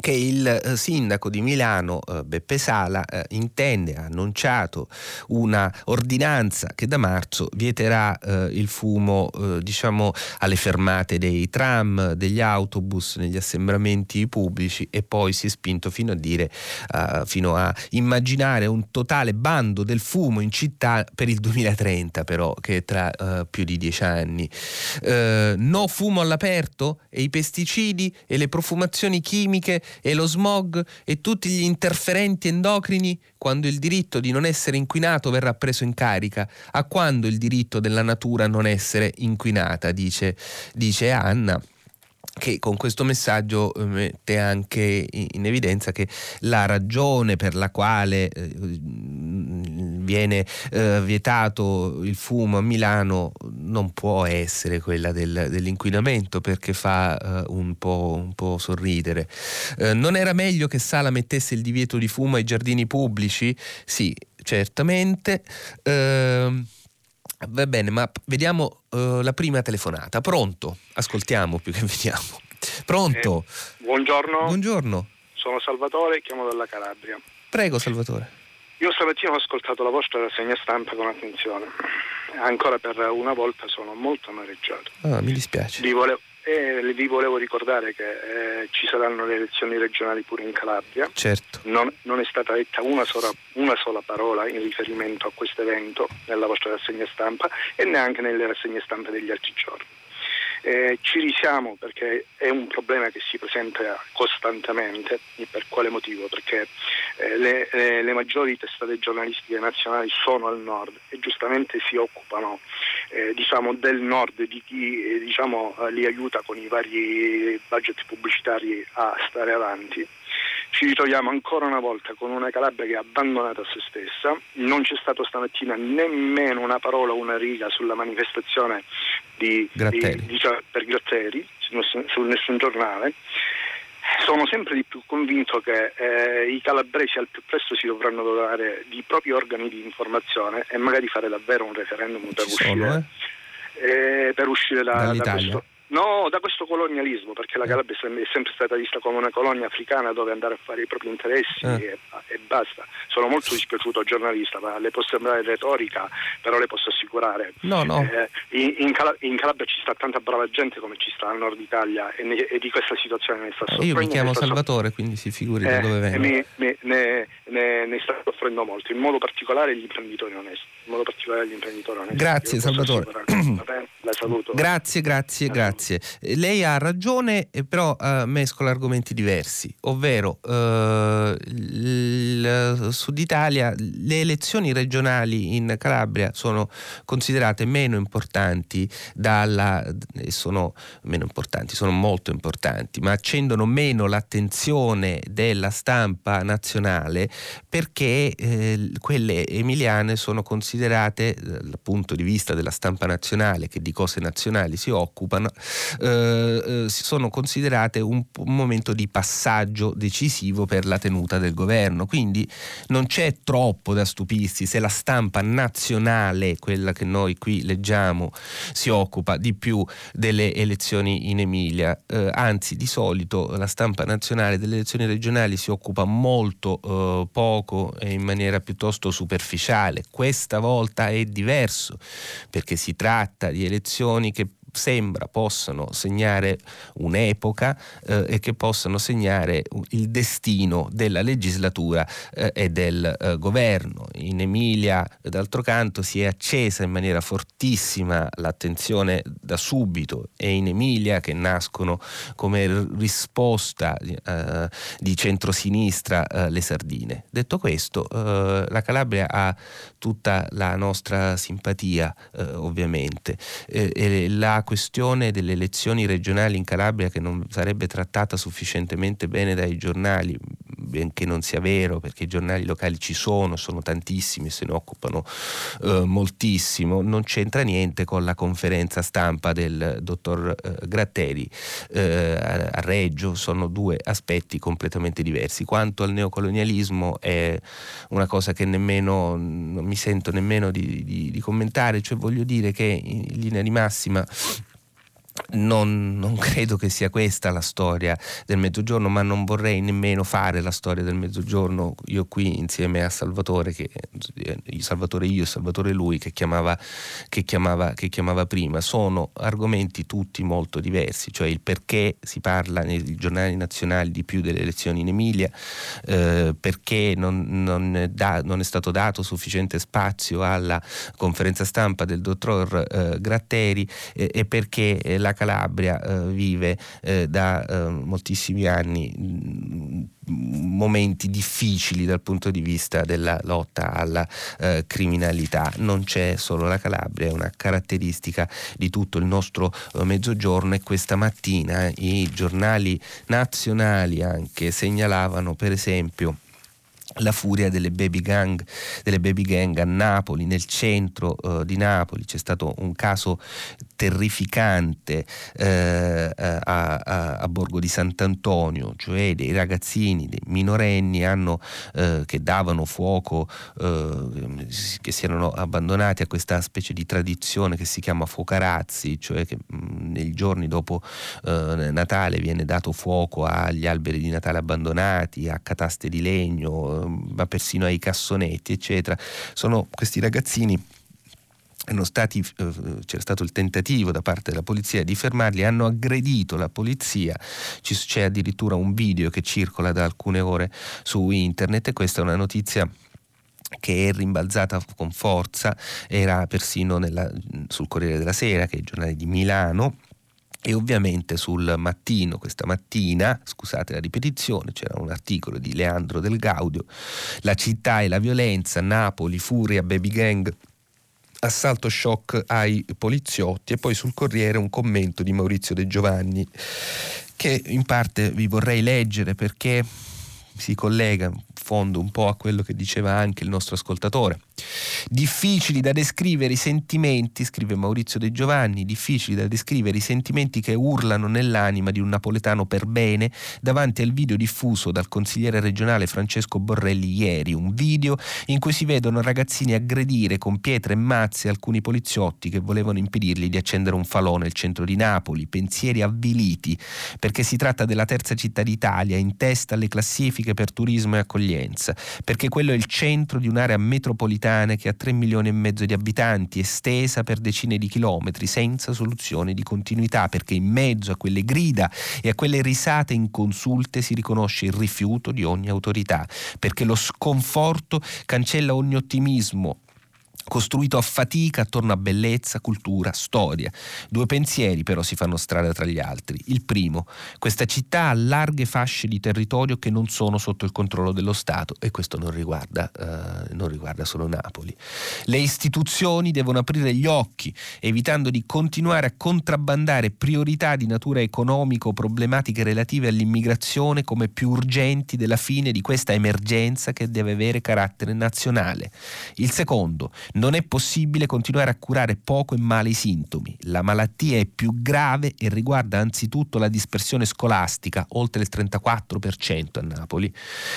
Speaker 1: che il eh, sindaco di Milano eh, Beppe Sala eh, intende, ha annunciato una ordinanza che da marzo vieterà il fumo diciamo alle fermate dei tram, degli autobus, negli assembramenti pubblici e poi si è spinto fino a dire fino a immaginare un totale bando del fumo in città per il 2030 però che è tra più di dieci anni. no fumo all'aperto e i pesticidi e le profumazioni chimiche e lo smog e tutti gli interferenti endocrini quando il diritto di non essere inquinato verrà preso in carica, a quando il diritto della natura non essere inquinata, dice, dice Anna che con questo messaggio eh, mette anche in evidenza che la ragione per la quale eh, viene eh, vietato il fumo a Milano non può essere quella del, dell'inquinamento perché fa un po', un, po', sorridere. non era meglio che Sala mettesse il divieto di fumo ai giardini pubblici? Sì, certamente. Uh, Va bene, ma vediamo uh, la prima telefonata. Pronto? Ascoltiamo più che vediamo. Pronto?
Speaker 3: Eh, buongiorno.
Speaker 1: Buongiorno.
Speaker 3: Sono Salvatore, chiamo dalla Calabria.
Speaker 1: Prego Salvatore.
Speaker 3: Io stamattina ho ascoltato la vostra rassegna stampa con attenzione. Ancora per una volta sono molto amareggiato.
Speaker 1: Ah, mi dispiace.
Speaker 3: Vi volevo, e vi volevo ricordare che eh, ci saranno le elezioni regionali pure in Calabria.
Speaker 1: Certo.
Speaker 3: Non, non è stata detta una sola, una sola, parola in riferimento a questo evento nella vostra rassegna stampa e neanche nelle rassegne stampa degli altri giorni. Eh, ci risiamo perché è un problema che si presenta costantemente. E per quale motivo? Perché eh, le, eh, le, maggiori testate giornalistiche nazionali sono al nord e giustamente si occupano eh, diciamo, del nord di chi eh, diciamo, eh, li aiuta con i vari budget pubblicitari a stare avanti ci ritroviamo ancora una volta con una Calabria che è abbandonata a se stessa, non c'è stato stamattina nemmeno una parola, una riga sulla manifestazione di,
Speaker 1: Gratteri.
Speaker 3: Di, diciamo, per Gratteri su nessun, su nessun giornale. Sono sempre di più convinto che eh, i calabresi al più presto si dovranno dotare di propri organi di informazione e magari fare davvero un referendum per uscire,
Speaker 1: sono,
Speaker 3: eh? Eh, per uscire da, da, questo, No, da questo colonialismo, perché la Calabria è sempre stata vista come una colonia africana dove andare a fare i propri interessi eh. e, e, basta. Sono molto dispiaciuto giornalista, ma le può sembrare retorica, però le posso assicurare.
Speaker 1: No, no.
Speaker 3: Eh, in, in, Cal- in, Calabria ci sta tanta brava gente come ci sta al nord Italia e, ne, e di questa situazione ne sta soffrendo.
Speaker 1: Eh, io mi chiamo Salvatore, so- quindi si figuri da dove vengo.
Speaker 3: Ne, ne, ne, sta soffrendo molto, in modo particolare gli imprenditori onesti. In modo particolare gli imprenditori onesti.
Speaker 1: Grazie Salvatore.
Speaker 3: La [clears throat] saluto.
Speaker 1: Grazie, grazie, grazie. Lei ha ragione, però uh, mescola argomenti diversi, ovvero uh, il Sud Italia, le elezioni regionali in Calabria sono considerate meno importanti dalla, sono meno importanti, sono molto importanti, ma accendono meno l'attenzione della stampa nazionale perché eh, quelle emiliane sono considerate dal punto di vista della stampa nazionale che di cose nazionali si occupano eh, eh, sono considerate un, un, momento di passaggio decisivo per la tenuta del governo. Quindi non c'è troppo da stupirsi se la stampa nazionale, quella che noi qui leggiamo, si occupa di più delle elezioni in Emilia. Eh, anzi, di solito la stampa nazionale delle elezioni regionali si occupa molto eh, poco e in maniera piuttosto superficiale. Questa volta è diverso perché si tratta di elezioni che sembra possano segnare un'epoca eh, e che possano segnare il destino della legislatura eh, e del eh, governo. In Emilia, d'altro canto, si è accesa in maniera fortissima l'attenzione da subito e in Emilia che nascono come risposta eh, di centrosinistra eh, le sardine. Detto questo, eh, la Calabria ha tutta la nostra simpatia, ovviamente. e la questione delle elezioni regionali in Calabria che non sarebbe trattata sufficientemente bene dai giornali, benché non sia vero, perché i giornali locali ci sono, sono tantissimi, se ne occupano eh, moltissimo, non c'entra niente con la conferenza stampa del dottor eh, Gratteri eh, a Reggio, sono due aspetti completamente diversi. Quanto al neocolonialismo è una cosa che nemmeno non mi sento nemmeno di, di, di commentare, cioè voglio dire che in linea di massima non, non, credo che sia questa la storia del mezzogiorno, ma non vorrei nemmeno fare la storia del mezzogiorno io qui insieme a Salvatore, che, eh, Salvatore io e Salvatore lui, che chiamava, che, chiamava, che chiamava, prima. Sono argomenti tutti molto diversi, cioè il perché si parla nei giornali nazionali di più delle elezioni in Emilia, eh, perché non, non, da, non, è stato dato sufficiente spazio alla conferenza stampa del dottor eh, Gratteri eh, e perché eh, la Calabria eh, vive eh, da eh, moltissimi anni mh, mm, momenti difficili dal punto di vista della lotta alla eh, criminalità. Non c'è solo la Calabria, è una caratteristica di tutto il nostro eh, mezzogiorno e questa mattina i giornali nazionali anche segnalavano per esempio la furia delle baby gang, delle baby gang a Napoli, nel centro uh, di Napoli c'è stato un caso terrificante eh, a, a, a, Borgo di Sant'Antonio, cioè dei ragazzini, dei minorenni hanno, eh, che davano fuoco, eh, che si erano abbandonati a questa specie di tradizione che si chiama fuocarazzi, cioè che mh, mm, nei giorni dopo eh, Natale viene dato fuoco agli alberi di Natale abbandonati, a cataste di legno, ma persino ai cassonetti, eccetera. Sono questi ragazzini stati, eh, c'era stato il tentativo da parte della polizia di fermarli, hanno aggredito la polizia, c'è addirittura un video che circola da alcune ore su internet e questa è una notizia che è rimbalzata con forza, era persino nella, sul Corriere della Sera, che è il giornale di Milano, e ovviamente sul mattino, questa mattina, scusate la ripetizione, c'era un articolo di Leandro Del Gaudio, La città e la violenza, Napoli, furia, baby gang, assalto shock ai poliziotti e poi sul Corriere un commento di Maurizio De Giovanni che in parte vi vorrei leggere perché si collega in fondo un po' a quello che diceva anche il nostro ascoltatore. Difficili da descrivere i sentimenti, scrive Maurizio De Giovanni, difficili da descrivere i sentimenti che urlano nell'anima di un napoletano per bene davanti al video diffuso dal consigliere regionale Francesco Borrelli ieri, un video in cui si vedono ragazzini aggredire con pietre e mazze alcuni poliziotti che volevano impedirgli di accendere un falò nel centro di Napoli, pensieri avviliti, perché si tratta della terza città d'Italia in testa alle classifiche per turismo e accoglienza, perché quello è il centro di un'area metropolitana metropolitane che ha 3 milioni e mezzo di abitanti, estesa per decine di chilometri, senza soluzione di continuità, perché in mezzo a quelle grida e a quelle risate inconsulte si riconosce il rifiuto di ogni autorità, perché lo sconforto cancella ogni ottimismo costruito a fatica attorno a bellezza, cultura, storia. Due pensieri però si fanno strada tra gli altri. Il primo, questa città ha larghe fasce di territorio che non sono sotto il controllo dello Stato e questo non riguarda, eh, non riguarda solo Napoli. Le istituzioni devono aprire gli occhi, evitando di continuare a contrabbandare priorità di natura economica o problematiche relative all'immigrazione come più urgenti della fine di questa emergenza che deve avere carattere nazionale. Il secondo, non è possibile continuare a curare poco e male i sintomi. La malattia è più grave e riguarda anzitutto la dispersione scolastica, oltre il 34% a Napoli.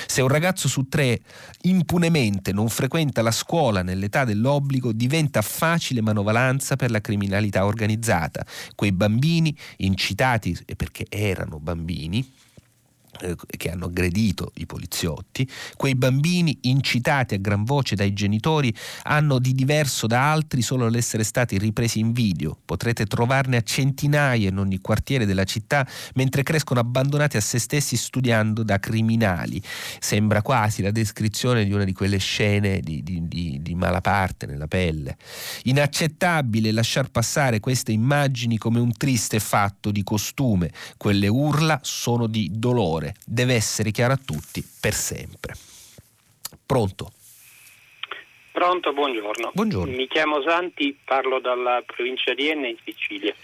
Speaker 1: Se un ragazzo su tre impunemente non frequenta la scuola nell'età dell'obbligo, diventa facile manovalanza per la criminalità organizzata. Quei bambini incitati, perché erano bambini, che hanno aggredito i poliziotti, quei bambini incitati a gran voce dai genitori hanno di diverso da altri solo l'essere stati ripresi in video. Potrete trovarne a centinaia in ogni quartiere della città mentre crescono abbandonati a se stessi studiando da criminali. Sembra quasi la descrizione di una di quelle scene di, di, di, di malaparte nella pelle. Inaccettabile lasciar passare queste immagini come un triste fatto di costume. Quelle urla sono di dolore valore deve essere chiaro a tutti per sempre. Pronto?
Speaker 4: Pronto, buongiorno.
Speaker 1: buongiorno.
Speaker 4: Mi chiamo Santi, parlo dalla provincia di Enne in Sicilia.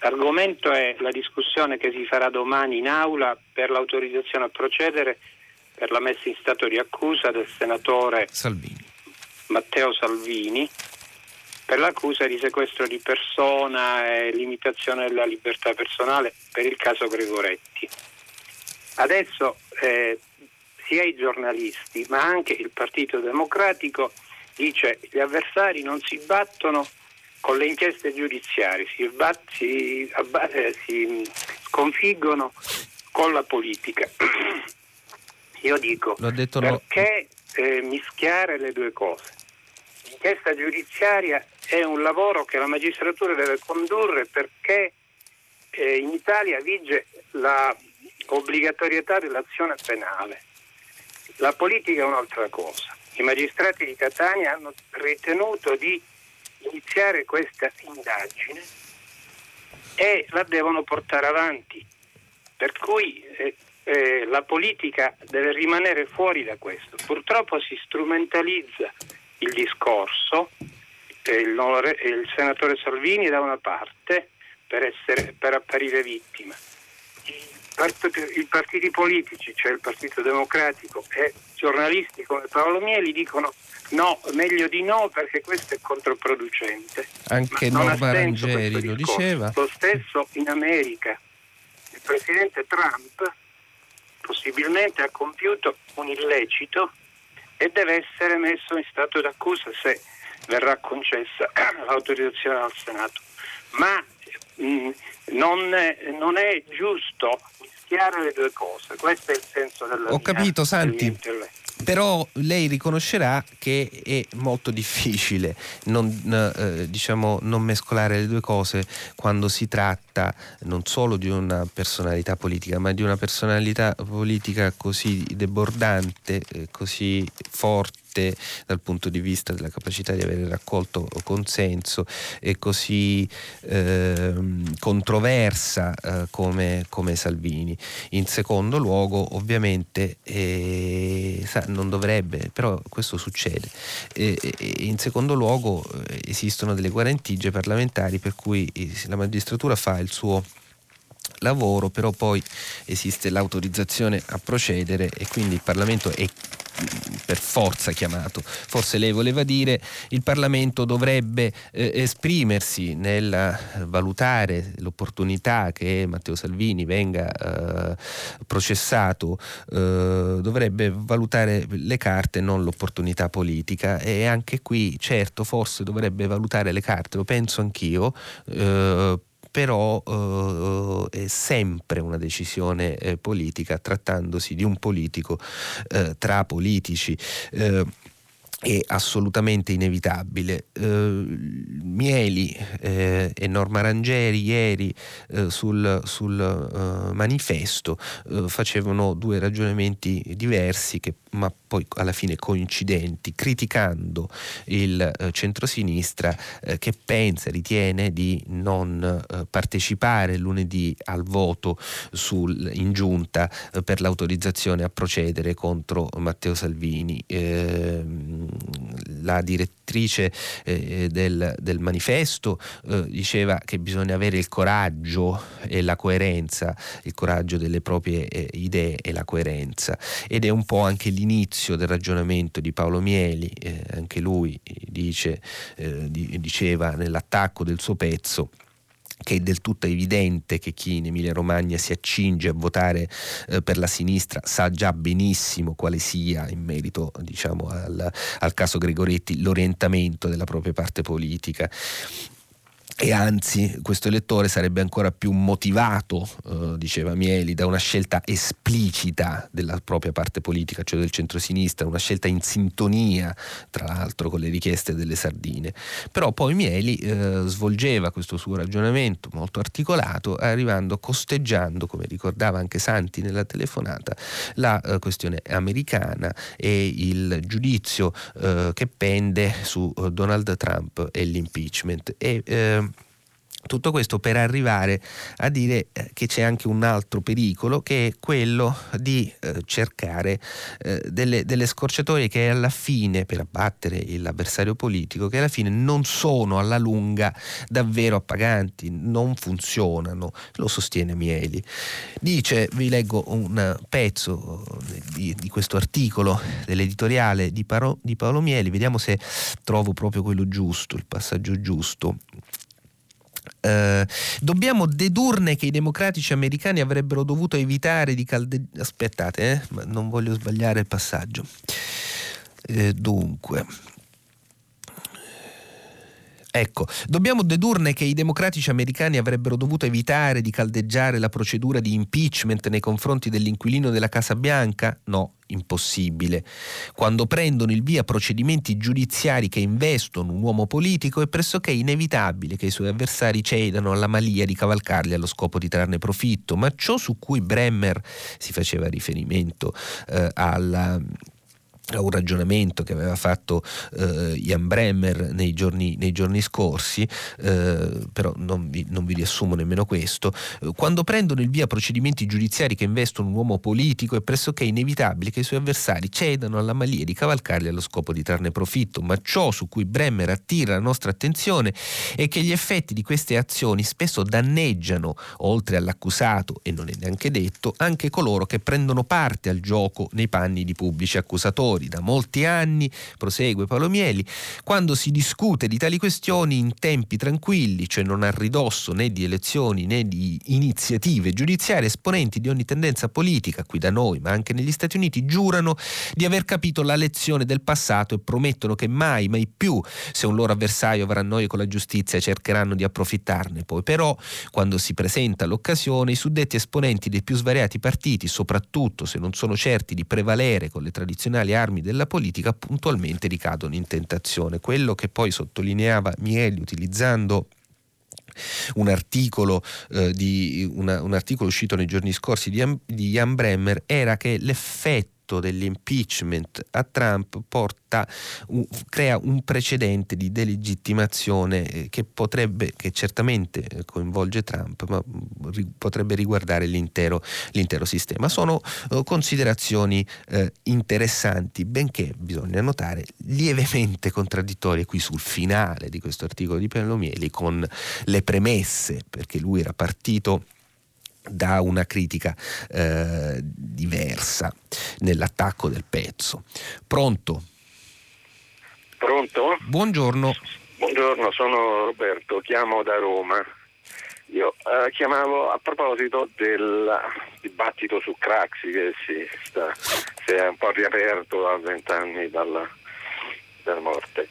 Speaker 4: L'argomento è la discussione che si farà domani in aula per l'autorizzazione a procedere per la messa in stato di accusa del senatore
Speaker 1: Salvini.
Speaker 4: Matteo Salvini per l'accusa di sequestro di persona e limitazione della libertà personale per il caso Gregoretti. Adesso eh, sia i giornalisti ma anche il Partito Democratico dice che gli avversari non si battono con le inchieste giudiziarie, si, bat, si, eh, si sconfiggono con la politica. [clears throat] Io dico perché no. eh, mischiare le due cose? L'inchiesta giudiziaria è un lavoro che la magistratura deve condurre perché eh, in Italia vige la obbligatorietà dell'azione penale. La politica è un'altra cosa. I magistrati di Catania hanno ritenuto di iniziare questa indagine e la devono portare avanti. Per cui eh, eh, la politica deve rimanere fuori da questo. Purtroppo si strumentalizza il discorso, eh, il, il senatore Salvini da una parte per, essere, per apparire vittima i partiti politici, cioè il Partito Democratico e giornalisti come Paolo Mieli dicono no, meglio di no perché questo è controproducente.
Speaker 1: Anche Norma Rangeri lo diceva.
Speaker 4: Lo stesso in America. Il presidente Trump possibilmente ha compiuto un illecito e deve essere messo in stato d'accusa se verrà concessa l'autorizzazione al Senato. Ma mh, mm, non, non è giusto mischiare le due cose. Questo è il senso della
Speaker 1: Ho capito, Santi. Però lei riconoscerà che è molto difficile non, eh, diciamo, non mescolare le due cose quando si tratta non solo di una personalità politica, ma di una personalità politica così debordante, eh, così forte forte dal punto di vista della capacità di avere raccolto consenso e così eh, controversa eh, come, come, Salvini. In secondo luogo, ovviamente, eh, sa, non dovrebbe, però questo succede. in secondo luogo esistono delle guarentigie parlamentari per cui la magistratura fa il suo lavoro, però poi esiste l'autorizzazione a procedere e quindi il Parlamento è per forza chiamato. Forse lei voleva dire il Parlamento dovrebbe eh, esprimersi nel valutare l'opportunità che Matteo Salvini venga eh, processato, eh, dovrebbe valutare le carte, non l'opportunità politica e anche qui certo forse dovrebbe valutare le carte, lo penso anch'io eh, però eh, è sempre una decisione eh, politica trattandosi di un politico eh, tra politici è assolutamente inevitabile. Eh, Mieli eh, e Norma Rangeri ieri eh, sul, sul manifesto facevano due ragionamenti diversi che ma poi alla fine coincidenti, criticando il eh, centrosinistra eh, che pensa, ritiene di non eh, partecipare lunedì al voto sul, in giunta eh, per l'autorizzazione a procedere contro Matteo Salvini. Ehm, la direttrice eh, del, del, manifesto eh, diceva che bisogna avere il coraggio e la coerenza, il coraggio delle proprie idee e la coerenza ed è un po' anche l'inizio del ragionamento di Paolo Mieli, eh, anche lui dice, eh, diceva nell'attacco del suo pezzo che è del tutto evidente che chi in Emilia Romagna si accinge a votare eh, per la sinistra sa già benissimo quale sia in merito diciamo, al, al caso Gregoretti l'orientamento della propria parte politica e anzi questo elettore sarebbe ancora più motivato, eh, diceva Mieli, da una scelta esplicita della propria parte politica, cioè del centrosinistra, una scelta in sintonia tra l'altro con le richieste delle sardine. Però poi Mieli eh, svolgeva questo suo ragionamento molto articolato, arrivando, costeggiando, come ricordava anche Santi nella telefonata, la eh, questione americana e il giudizio eh, che pende su eh, Donald Trump e l'impeachment. E, eh, tutto questo per arrivare a dire eh, che c'è anche un altro pericolo che è quello di eh, cercare eh, delle, delle, scorciatoie che alla fine, per abbattere l'avversario politico, che alla fine non sono alla lunga davvero appaganti, non funzionano, lo sostiene Mieli. Dice, vi leggo un pezzo di, di questo articolo dell'editoriale di, Paro, di Paolo Mieli, vediamo se trovo proprio quello giusto, il passaggio giusto. Eh, dobbiamo dedurne che i democratici americani avrebbero dovuto evitare di caldeggiare. Aspettate, eh, non voglio sbagliare il passaggio. Eh, dunque. Ecco, dobbiamo dedurne che i democratici americani avrebbero dovuto evitare di caldeggiare la procedura di impeachment nei confronti dell'inquilino della Casa Bianca? No, impossibile. Quando prendono il via procedimenti giudiziari che investono un uomo politico, è pressoché inevitabile che i suoi avversari cedano alla malia di cavalcarli allo scopo di trarne profitto, ma ciò su cui Bremmer si faceva riferimento eh, alla a un ragionamento che aveva fatto eh, Ian Bremmer nei giorni, nei giorni scorsi, eh, però non vi, non vi, riassumo nemmeno questo, quando prendono il via procedimenti giudiziari che investono un uomo politico è pressoché inevitabile che i suoi avversari cedano alla malia di cavalcarli allo scopo di trarne profitto, ma ciò su cui Bremmer attira la nostra attenzione è che gli effetti di queste azioni spesso danneggiano, oltre all'accusato, e non è neanche detto, anche coloro che prendono parte al gioco nei panni di pubblici accusatori fuori da molti anni, prosegue Paolo Mieli, quando si discute di tali questioni in tempi tranquilli, cioè non a ridosso né di elezioni né di iniziative giudiziarie, esponenti di ogni tendenza politica, qui da noi ma anche negli Stati Uniti, giurano di aver capito la lezione del passato e promettono che mai, mai più, se un loro avversario avrà noie con la giustizia, cercheranno di approfittarne. Poi però, quando si presenta l'occasione, i suddetti esponenti dei più svariati partiti, soprattutto se non sono certi di prevalere con le tradizionali armi armi della politica puntualmente ricadono in tentazione. Quello che poi sottolineava Mieli utilizzando un articolo, eh, di, una, un articolo, uscito nei giorni scorsi di, di Jan Bremmer era che l'effetto effetto dell'impeachment a Trump porta, un, crea un precedente di delegittimazione eh, che potrebbe, che certamente eh, coinvolge Trump, ma mm, ri, potrebbe riguardare l'intero, l'intero sistema. Sono uh, considerazioni uh, interessanti, benché bisogna notare lievemente contraddittorie qui sul finale di questo articolo di Pellomieli con le premesse, perché lui era partito da una critica eh, diversa nell'attacco del pezzo. Pronto?
Speaker 5: Pronto?
Speaker 1: Buongiorno.
Speaker 5: Buongiorno, sono Roberto, chiamo da Roma. Io eh, chiamavo a proposito del dibattito su Craxi che si, sta, si è un po' riaperto a vent'anni dalla, dalla morte.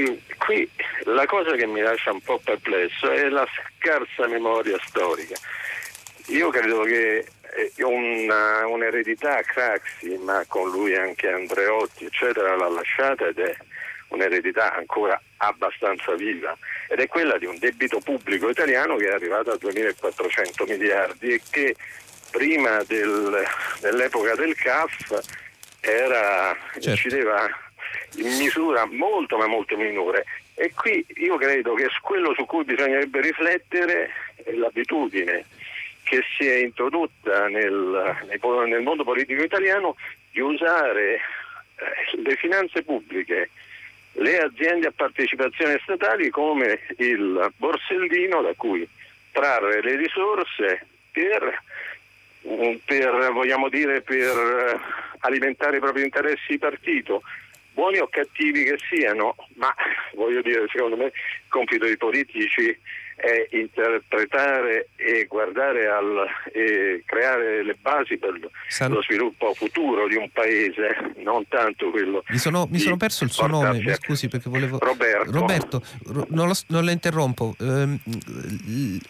Speaker 5: Mm, qui la cosa che mi lascia un po' perplesso è la scarsa memoria storica. Io credo che una, un'eredità a Craxi, ma con lui anche Andreotti, eccetera, l'ha lasciata ed è un'eredità ancora abbastanza viva ed è quella di un debito pubblico italiano che è arrivato a 2.400 miliardi e che prima del, dell'epoca del CAF era, certo. incideva in misura molto ma molto minore e qui io credo che quello su cui bisognerebbe riflettere è l'abitudine che si è introdotta nel, nel mondo politico italiano di usare eh, le finanze pubbliche le aziende a partecipazione statali come il borsellino da cui trarre le risorse per, per, vogliamo dire, per alimentare i propri interessi di partito, buoni o cattivi che siano, ma voglio dire, secondo me il compito dei politici è interpretare e guardare al, e creare le basi per San... lo sviluppo futuro di un paese, non tanto quello.
Speaker 1: Mi sono, mi sono perso il suo nome, mi scusi perché volevo.
Speaker 5: Roberto.
Speaker 1: Roberto, non, lo, non lo interrompo. Eh,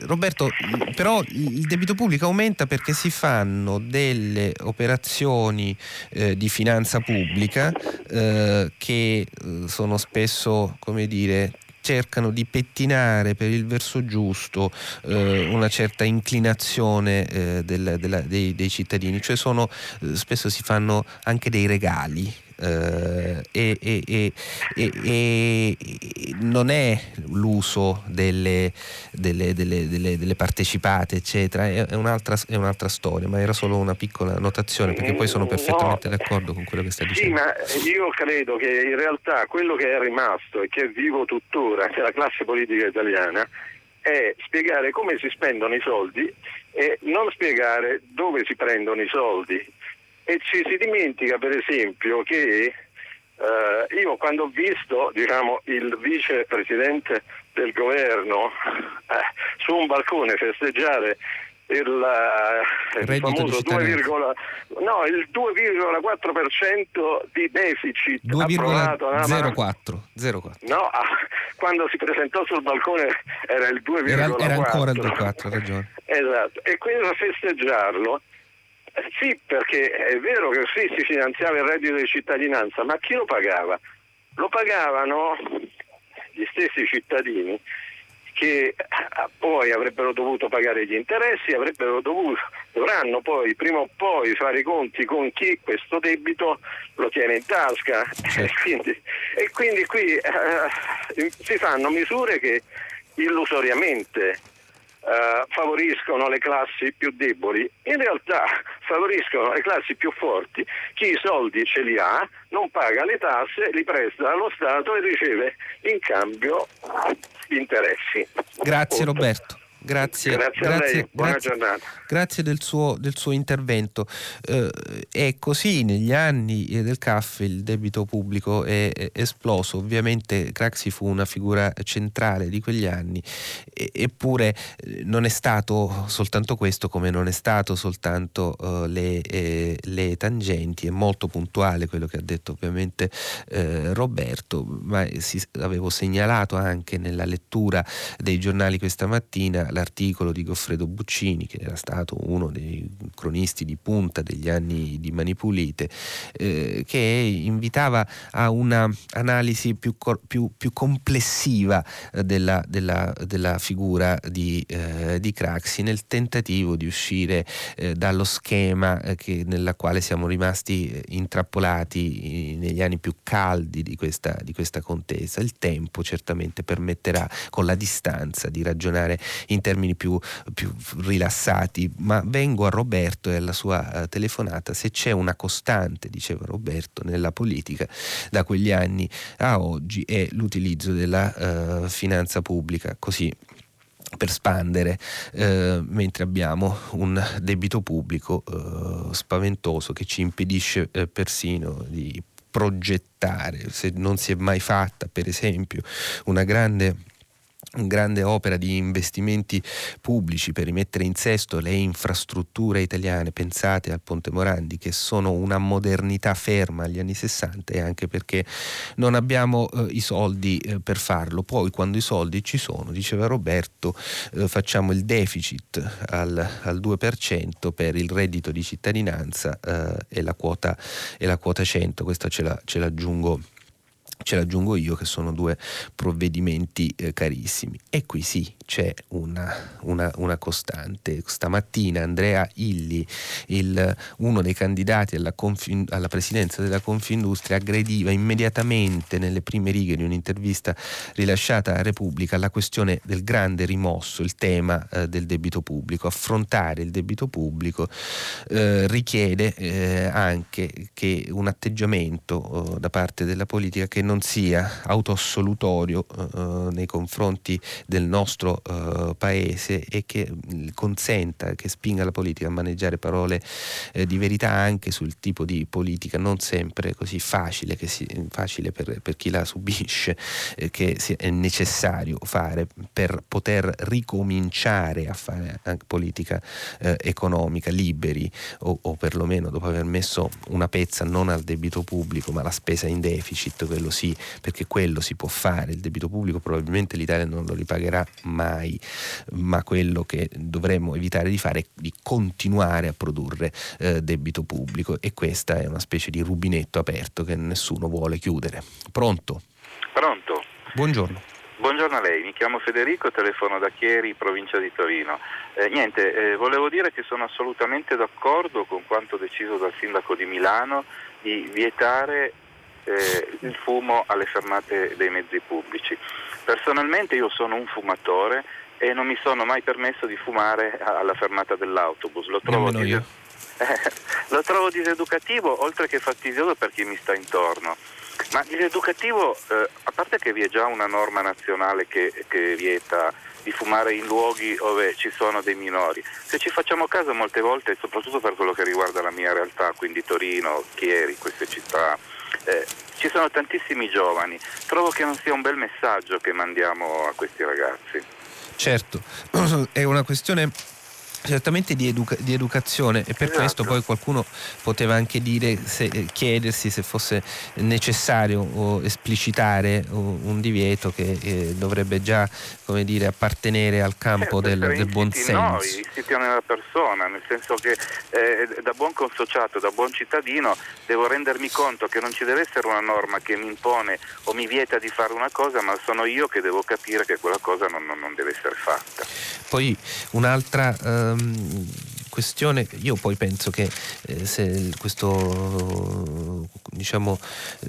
Speaker 1: Roberto, però il debito pubblico aumenta perché si fanno delle operazioni eh, di finanza pubblica eh, che eh, sono spesso, come dire, cercano di pettinare per il verso giusto eh, una certa inclinazione eh, del, della, dei, dei, cittadini, cioè sono, eh, spesso si fanno anche dei regali e, e, e, e, non è l'uso delle, delle, delle, delle partecipate, eccetera, è, un'altra, è, un'altra, storia, ma era solo una piccola notazione perché poi sono perfettamente no, d'accordo con quello che sta dicendo.
Speaker 5: Sì, ma io credo che in realtà quello che è rimasto e che è vivo tuttora, che la classe politica italiana, è spiegare come si spendono i soldi e non spiegare dove si prendono i soldi e ci si dimentica per esempio che eh, io quando ho visto diciamo, il vicepresidente del governo eh, su un balcone festeggiare il, eh, il famoso 2, no, il 2,4% di deficit
Speaker 1: 2,04
Speaker 5: no, ah, quando si presentò sul balcone era il 2,4
Speaker 1: era, era ancora il 2,4 ragione.
Speaker 5: Esatto e quindi a festeggiarlo eh, sì, perché è vero che sì, si finanziava il reddito di cittadinanza, ma chi lo pagava? Lo pagavano gli stessi cittadini che eh, poi avrebbero dovuto pagare gli interessi, avrebbero dovuto, dovranno poi prima o poi fare i conti con chi questo debito lo tiene in tasca certo. e, [laughs] quindi, e, quindi, qui eh, si fanno misure che illusoriamente eh, favoriscono le classi più deboli, in realtà favoriscono le classi più forti. Chi i soldi ce li ha, non paga le tasse, li presta allo Stato e riceve in cambio interessi.
Speaker 1: Grazie. Roberto. Grazie,
Speaker 5: grazie, grazie, grazie,
Speaker 1: grazie del, suo, del, suo, intervento. Eh, è così negli anni del CAF il debito pubblico è, è esploso, ovviamente Craxi fu una figura centrale di quegli anni, e, eppure eh, non è stato soltanto questo come non è stato soltanto uh, le, eh, le, tangenti, è molto puntuale quello che ha detto ovviamente eh, Roberto, ma si, avevo segnalato anche nella lettura dei giornali questa mattina l'articolo di Goffredo Buccini, che era stato uno dei cronisti di punta degli anni di Manipulite, eh, che invitava a un'analisi più, più, più complessiva eh, della, della, della, figura di, eh, di, Craxi nel tentativo di uscire eh, dallo schema eh, che, nella quale siamo rimasti eh, intrappolati negli anni più caldi di questa, di questa contesa. Il tempo certamente permetterà con la distanza di ragionare in in termini più, più rilassati, ma vengo a Roberto e alla sua uh, telefonata, se c'è una costante, diceva Roberto, nella politica da quegli anni a oggi è l'utilizzo della uh, finanza pubblica, così per spandere, eh, mentre abbiamo un debito pubblico eh, spaventoso che ci impedisce eh, persino di progettare, se non si è mai fatta per esempio una grande grande opera di investimenti pubblici per rimettere in sesto le infrastrutture italiane, pensate al Ponte Morandi, che sono una modernità ferma agli anni 60 e anche perché non abbiamo eh, i soldi eh, per farlo. Poi quando i soldi ci sono, diceva Roberto, eh, facciamo il deficit al, al, 2% per il reddito di cittadinanza eh, e la, quota, e, la quota, 100, questa ce, la, ce l'aggiungo ce l'aggiungo io che sono due provvedimenti eh, carissimi. E qui sì, c'è una, una, una, costante. Stamattina Andrea Illi, il, uno dei candidati alla, Confin, alla, presidenza della Confindustria, aggrediva immediatamente nelle prime righe di un'intervista rilasciata a Repubblica la questione del grande rimosso, il tema eh, del debito pubblico. Affrontare il debito pubblico eh, richiede eh, anche che un atteggiamento oh, da parte della politica che non sia autoassolutorio eh, nei confronti del nostro uh, paese e che mm, consenta, che spinga la politica a maneggiare parole eh, di verità anche sul tipo di politica non sempre così facile, si, facile per, per, chi la subisce, eh, che è necessario fare per poter ricominciare a fare anche politica eh, economica liberi o, o perlomeno dopo aver messo una pezza non al debito pubblico ma alla spesa in deficit, quello sì, perché quello si può fare, il debito pubblico probabilmente l'Italia non lo ripagherà mai mai, ma quello che dovremmo evitare di fare è di continuare a produrre eh, debito pubblico e questa è una specie di rubinetto aperto che nessuno vuole chiudere. Pronto?
Speaker 6: Pronto.
Speaker 1: Buongiorno.
Speaker 6: Buongiorno a lei, mi chiamo Federico, telefono da Chieri, provincia di Torino. Eh, niente, eh, volevo dire che sono assolutamente d'accordo con quanto deciso dal sindaco di Milano di vietare eh, il fumo alle fermate dei mezzi pubblici. Personalmente io sono un fumatore e non mi sono mai permesso di fumare alla fermata dell'autobus. Lo trovo, dis- [laughs] lo trovo diseducativo oltre che fastidioso per chi mi sta intorno. Ma diseducativo, eh, a parte che vi è già una norma nazionale che, che vieta di fumare in luoghi dove ci sono dei minori. Se ci facciamo caso molte volte, soprattutto per quello che riguarda la mia realtà, quindi Torino, Chieri, queste città, eh, ci sono tantissimi giovani. Trovo che non sia un bel messaggio che mandiamo a questi ragazzi.
Speaker 1: Certo, [clears throat] è una questione certamente di, educa- di, educazione e per esatto. questo poi qualcuno poteva anche dire se, chiedersi se fosse necessario esplicitare un divieto che eh, dovrebbe già come dire, appartenere al campo certo, del, del buon senso.
Speaker 6: Noi, insiti nella persona, nel senso che eh, da buon consociato, da buon cittadino devo rendermi conto che non ci deve essere una norma che mi impone o mi vieta di fare una cosa, ma sono io che devo capire che quella cosa non, non, non deve essere fatta.
Speaker 1: Poi un'altra ehm, questione, io poi penso che eh, se questo diciamo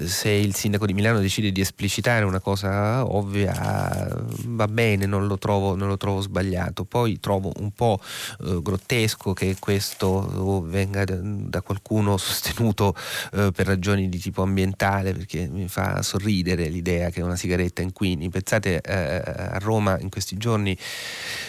Speaker 1: se il sindaco di Milano decide di esplicitare una cosa ovvia va bene, non lo trovo, non lo trovo sbagliato. Poi trovo un po' eh, grottesco che questo venga da, da qualcuno sostenuto eh, per ragioni di tipo ambientale, perché mi fa sorridere l'idea che una sigaretta inquini. Pensate eh, a Roma in questi giorni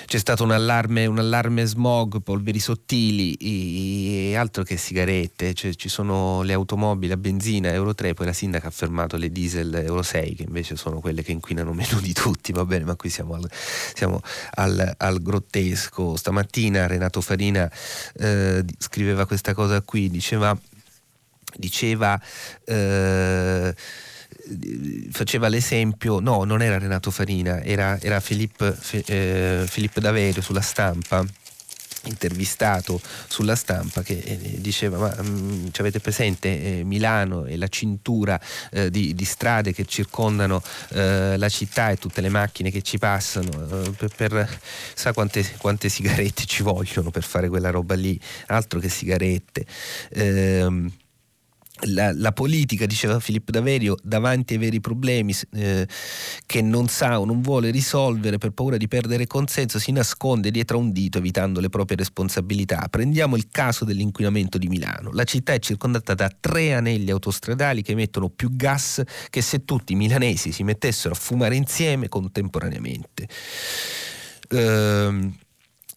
Speaker 1: c'è stato un allarme, un allarme smog, polveri sottili e altro che sigarette, cioè, ci sono le automobili a benzina Euro 3, poi la sindaca ha fermato le diesel Euro 6 che invece sono quelle che inquinano [laughs] meno di tutti, va bene, ma qui siamo al, siamo al, al grottesco. Stamattina Renato Farina eh, scriveva questa cosa qui, diceva, diceva eh, faceva l'esempio, no, non era Renato Farina, era, era Filippo, eh, Filippo Daverio sulla stampa intervistato sulla stampa che eh, diceva ma mm, ci avete presente eh, Milano e la cintura eh, di, di, strade che circondano eh, la città e tutte le macchine che ci passano eh, per, per, sa quante, quante, sigarette ci vogliono per fare quella roba lì? Altro che sigarette. Ehm, la, la, politica, diceva Filippo Daverio, davanti ai veri problemi eh, che non sa o non vuole risolvere per paura di perdere consenso, si nasconde dietro a un dito evitando le proprie responsabilità. Prendiamo il caso dell'inquinamento di Milano. La città è circondata da tre anelli autostradali che emettono più gas che se tutti i milanesi si mettessero a fumare insieme contemporaneamente. Ehm,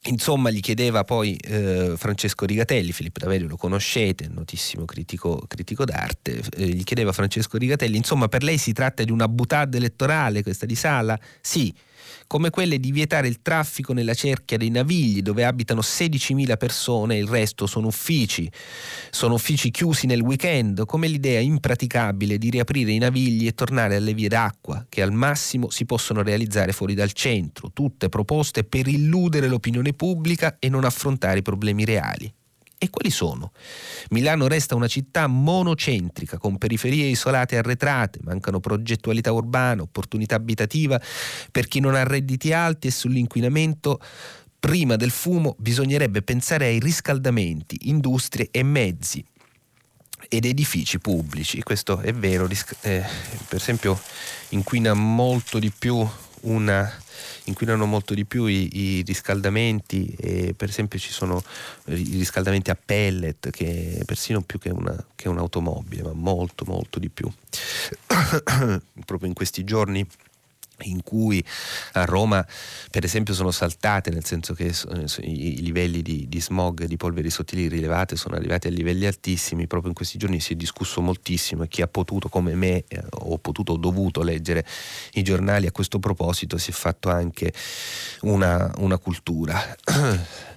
Speaker 1: Insomma, gli chiedeva poi eh, Francesco Rigatelli, Filippo Daverio lo conoscete, notissimo critico, critico d'arte, eh, gli chiedeva Francesco Rigatelli, insomma per lei si tratta di una butade elettorale questa di Sala? Sì, come quelle di vietare il traffico nella cerchia dei Navigli dove abitano 16.000 persone e il resto sono uffici, sono uffici chiusi nel weekend, come l'idea impraticabile di riaprire i Navigli e tornare alle vie d'acqua che al massimo si possono realizzare fuori dal centro, tutte proposte per illudere l'opinione pubblica e non affrontare i problemi reali. E quali sono? Milano resta una città monocentrica, con periferie isolate e arretrate, mancano progettualità urbana, opportunità abitativa per chi non ha redditi alti e sull'inquinamento prima del fumo bisognerebbe pensare ai riscaldamenti, industrie e mezzi ed edifici pubblici. Questo è vero, eh, per esempio inquina molto di più una inquinano molto di più i, i riscaldamenti e per esempio ci sono i riscaldamenti a pellet che persino più che, una, che un'automobile, ma molto molto di più. [coughs] Proprio in questi giorni in cui a Roma per esempio sono saltate, nel senso che i livelli di, di, smog di polveri sottili rilevate sono arrivati a livelli altissimi, proprio in questi giorni si è discusso moltissimo e chi ha potuto come me eh, o potuto o dovuto leggere i giornali a questo proposito si è fatto anche una, una cultura. [clears throat]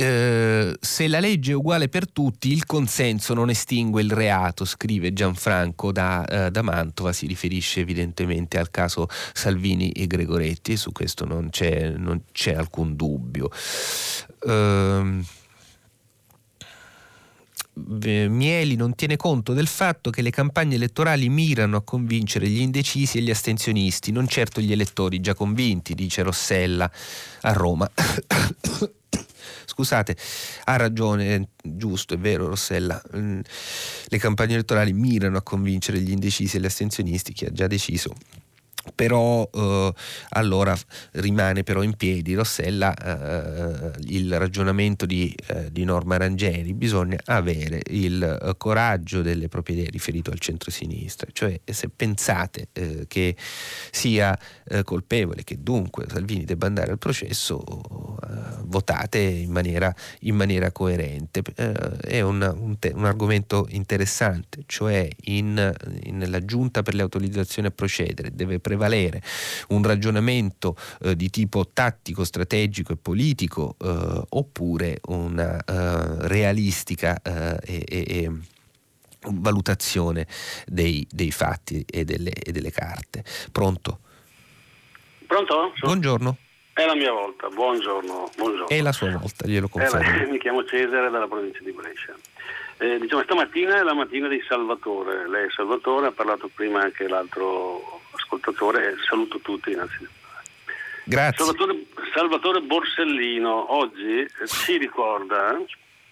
Speaker 1: Eh, se la legge è uguale per tutti, il consenso non estingue il reato, scrive Gianfranco da, eh, da Mantova, si riferisce evidentemente al caso Salvini e Gregoretti e su questo non c'è, non c'è alcun dubbio. Eh, Mieli non tiene conto del fatto che le campagne elettorali mirano a convincere gli indecisi e gli astensionisti, non certo gli elettori già convinti, dice Rossella a Roma. Scusate, ha ragione, giusto, è vero Rossella, mm, le campagne elettorali mirano a convincere gli indecisi e gli astensionisti, chi ha già deciso però eh, allora rimane però in piedi Rossella eh, il ragionamento di, eh, di, Norma Rangeri. Bisogna avere il eh, coraggio delle proprie idee riferito al centro-sinistra. Cioè se pensate eh, che sia eh, colpevole che dunque Salvini debba andare al processo votate in maniera, in maniera coerente. È un, un, te, un, argomento interessante. Cioè in, in, nella giunta per le autorizzazioni a procedere deve prevalere prevalere un ragionamento eh, di tipo tattico, strategico e politico eh, oppure una eh, realistica eh, e, e valutazione dei, dei fatti e delle, e delle, carte. Pronto?
Speaker 7: Pronto?
Speaker 1: Buongiorno.
Speaker 7: È la mia volta, buongiorno. buongiorno.
Speaker 1: È la sua volta, glielo confermo.
Speaker 7: Eh, [laughs] mi chiamo Cesare dalla provincia di Brescia. Eh, diciamo, stamattina è la mattina di Salvatore. Lei è Salvatore, ha parlato prima anche l'altro ascoltatore. Saluto tutti innanzitutto.
Speaker 1: Grazie.
Speaker 7: Salvatore, Salvatore Borsellino oggi eh, ci ricorda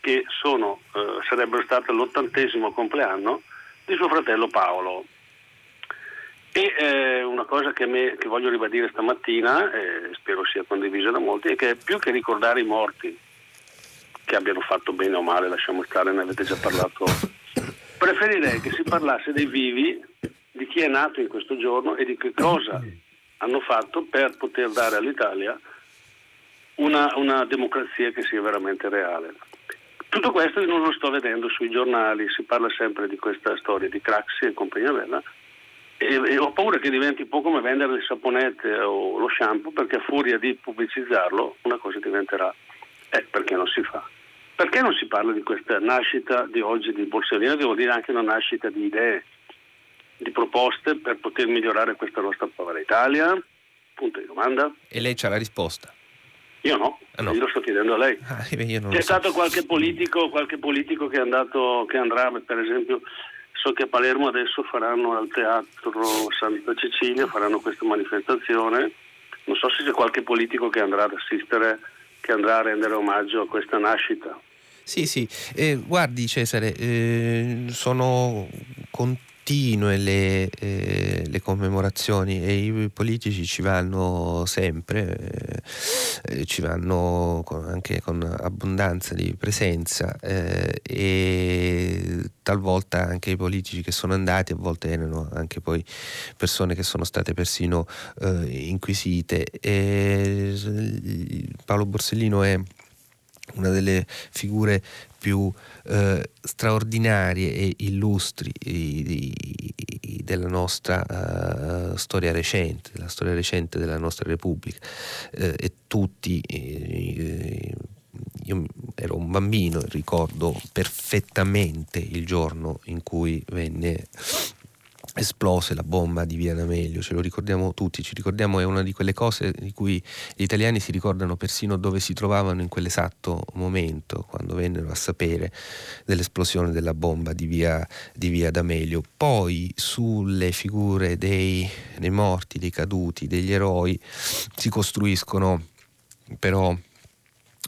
Speaker 7: che sono, eh, sarebbe stato l'ottantesimo compleanno di suo fratello Paolo. E eh, una cosa che, me, che, voglio ribadire stamattina, e spero sia condivisa da molti, è che più che ricordare i morti, che abbiano fatto bene o male, lasciamo stare, ne avete già parlato, [laughs] preferirei che si parlasse dei vivi chi è nato in questo giorno e di che cosa [laughs] hanno fatto per poter dare all'Italia una, una democrazia che sia veramente reale. Tutto questo io non lo sto vedendo sui giornali, si parla sempre di questa storia di Craxi e compagnia bella e, e, ho paura che diventi un po' come vendere le saponette o lo shampoo perché a furia di pubblicizzarlo una cosa diventerà eh, perché non si fa. Perché non si parla di questa nascita di oggi di Borsellino, che vuol dire anche una nascita di idee, di proposte per poter migliorare questa nostra povera Italia? Punto di domanda.
Speaker 1: E lei c'ha la risposta?
Speaker 7: Io no, ah, no. io lo sto chiedendo a lei.
Speaker 1: Ah, C'è
Speaker 7: so. stato qualche politico, qualche politico che, andato, che andrà, per esempio, so che a Palermo adesso faranno al teatro Santa Cecilia, faranno questa manifestazione. Non so se c'è qualche politico che andrà ad assistere, che andrà a rendere omaggio a questa nascita.
Speaker 1: Sì, sì, eh, guardi Cesare, eh, sono con continue le, eh, le, commemorazioni e i politici ci vanno sempre, eh, ci vanno con, anche con abbondanza di presenza eh, e talvolta anche i politici che sono andati a volte erano anche poi persone che sono state persino eh, inquisite. E Paolo Borsellino è una delle figure più eh, straordinarie e illustri di, di, della nostra uh, storia recente, della storia recente della nostra Repubblica. Eh, e tutti, eh, io ero un bambino e ricordo perfettamente il giorno in cui venne esplose la bomba di Via D'Amelio, ce lo ricordiamo tutti, ci ricordiamo, è una di quelle cose di cui gli italiani si ricordano persino dove si trovavano in quell'esatto momento, quando vennero a sapere dell'esplosione della bomba di Via, di via D'Amelio. Poi sulle figure dei, dei morti, dei caduti, degli eroi si costruiscono però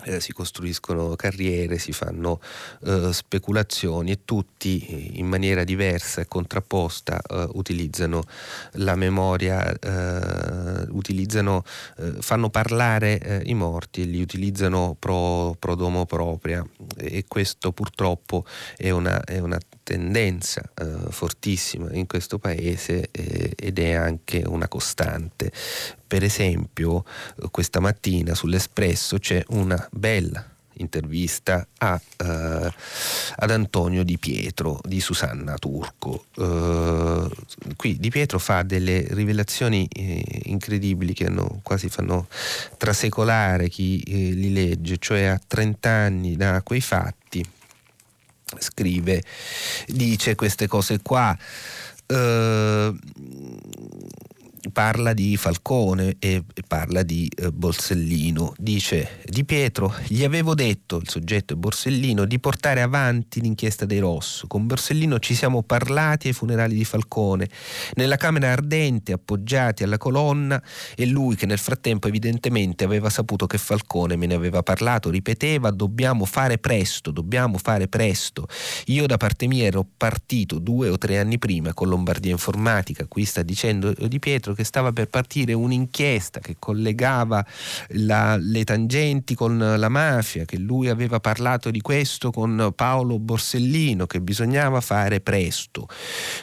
Speaker 1: eh, si costruiscono carriere, si fanno eh, speculazioni e tutti eh, in maniera diversa e contrapposta eh, utilizzano la memoria, eh, utilizzano, eh, fanno parlare i morti e li utilizzano pro, pro domo propria. E questo purtroppo è una, è una tendenza fortissima in questo paese ed è anche una costante per esempio, questa mattina sull'Espresso c'è una bella intervista a, uh, ad Antonio Di Pietro di Susanna Turco. Uh, qui Di Pietro fa delle rivelazioni eh, incredibili che hanno, quasi fanno trasecolare chi eh, li legge, cioè a 30 anni da quei fatti scrive, dice queste cose qua. Parla di Falcone e parla di eh, Borsellino. Dice Di Pietro, gli avevo detto, il soggetto è Borsellino, di portare avanti l'inchiesta dei Rosso. Con Borsellino ci siamo parlati ai funerali di Falcone, nella camera ardente, appoggiati alla colonna, e lui che nel frattempo evidentemente aveva saputo che Falcone me ne aveva parlato, ripeteva dobbiamo fare presto, dobbiamo fare presto. Io da parte mia ero partito due o tre anni prima con Lombardia Informatica, qui sta dicendo Di Pietro che stava per partire un'inchiesta che collegava la, le tangenti con la mafia, che lui aveva parlato di questo con Paolo Borsellino, che bisognava fare presto.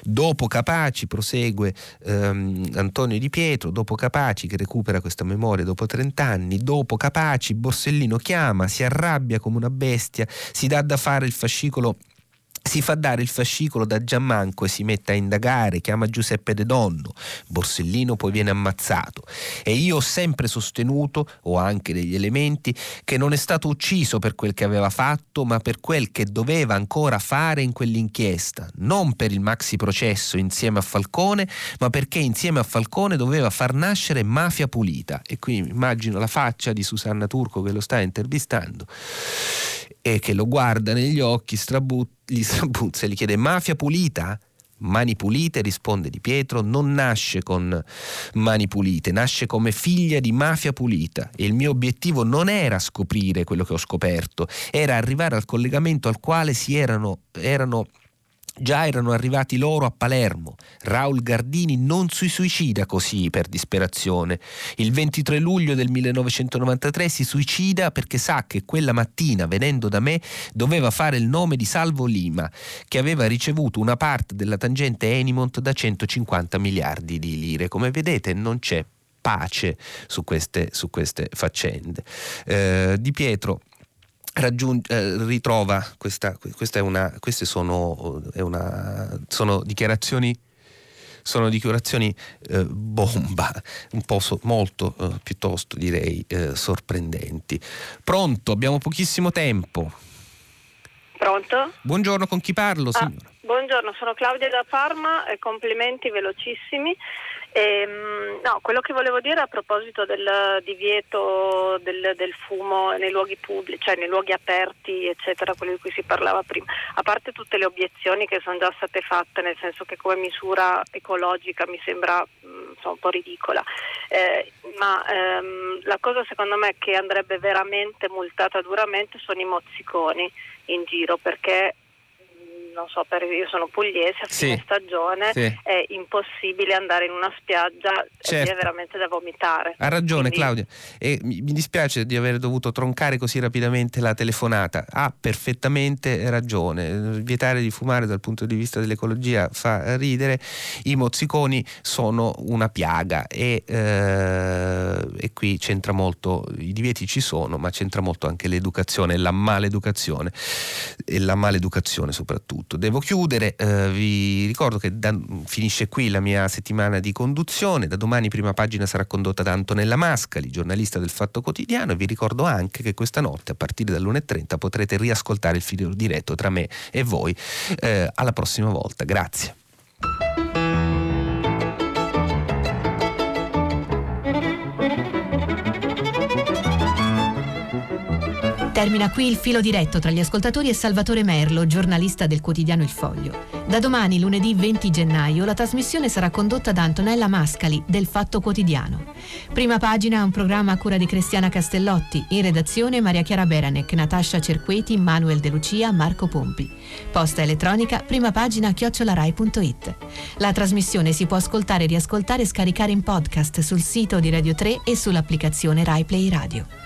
Speaker 1: Dopo Capaci prosegue ehm, Antonio Di Pietro, dopo Capaci che recupera questa memoria dopo 30 anni, dopo Capaci Borsellino chiama, si arrabbia come una bestia, si dà da fare il fascicolo si fa dare il fascicolo da Giammanco e si mette a indagare, chiama Giuseppe De Donno, Borsellino poi viene ammazzato. E io ho sempre sostenuto, ho anche degli elementi, che non è stato ucciso per quel che aveva fatto, ma per quel che doveva ancora fare in quell'inchiesta, non per il maxi processo insieme a Falcone, ma perché insieme a Falcone doveva far nascere mafia pulita. E qui immagino la faccia di Susanna Turco che lo sta intervistando e che lo guarda negli occhi, strabu- gli strabuzza e gli chiede mafia pulita? Mani pulite, risponde Di Pietro, non nasce con mani pulite, nasce come figlia di mafia pulita e il mio obiettivo non era scoprire quello che ho scoperto, era arrivare al collegamento al quale si erano, erano Già erano arrivati loro a Palermo. Raul Gardini non si suicida così per disperazione. Il 23 luglio del 1993 si suicida perché sa che quella mattina, venendo da me, doveva fare il nome di Salvo Lima, che aveva ricevuto una parte della tangente Enimont da 150 miliardi di lire. Come vedete non c'è pace su queste, su queste faccende. Eh, di Pietro Raggiung- eh, ritrova questa, questa è una, queste sono, è una, sono dichiarazioni sono dichiarazioni eh, bomba, un po' so, molto eh, piuttosto direi eh, sorprendenti. Pronto, abbiamo pochissimo tempo.
Speaker 8: Pronto?
Speaker 1: Buongiorno, con chi parlo?
Speaker 8: Ah, buongiorno, sono Claudia da Parma complimenti velocissimi. Ehm, no, quello che volevo dire a proposito del divieto del, del, fumo nei luoghi pubblici, cioè nei luoghi aperti, eccetera, quello di cui si parlava prima, a parte tutte le obiezioni che sono già state fatte, nel senso che come misura ecologica mi sembra mh, mm, un po' ridicola, eh, ma ehm, la cosa secondo me che andrebbe veramente multata duramente sono i mozziconi in giro, perché non so, per, io sono pugliese, a
Speaker 1: Sì.
Speaker 8: fine stagione
Speaker 1: Sì.
Speaker 8: è impossibile andare in una spiaggia
Speaker 1: Certo.
Speaker 8: è veramente da vomitare.
Speaker 1: Ha ragione
Speaker 8: Quindi-
Speaker 1: Claudia e mi mi dispiace di aver dovuto troncare così rapidamente la telefonata. Ha perfettamente ragione. Vietare di fumare dal punto di vista dell'ecologia fa ridere. I mozziconi sono una piaga e, eh, e qui c'entra molto, i divieti ci sono, ma c'entra molto anche l'educazione e la maleducazione e la maleducazione soprattutto. Devo chiudere, eh, vi ricordo che da- finisce qui la mia settimana di conduzione, da domani prima pagina sarà condotta da Antonella Mascali, giornalista del Fatto Quotidiano e vi ricordo anche che questa notte a partire dall'1.30 potrete riascoltare il filo diretto tra me e voi. Eh, alla prossima volta, grazie.
Speaker 2: Termina qui il filo diretto tra gli ascoltatori e Salvatore Merlo, giornalista del quotidiano Il Foglio. Da domani, lunedì 20 gennaio, la trasmissione sarà condotta da Antonella Mascali del Fatto Quotidiano. Prima pagina un programma a cura di Cristiana Castellotti, in redazione Maria Chiara Beranec, Natascia Cerqueti, Manuel De Lucia, Marco Pompi. Posta elettronica, prima pagina chiocciolarai.it. La trasmissione si può ascoltare, riascoltare e scaricare in podcast sul sito di Radio 3 e sull'applicazione Rai Play Radio.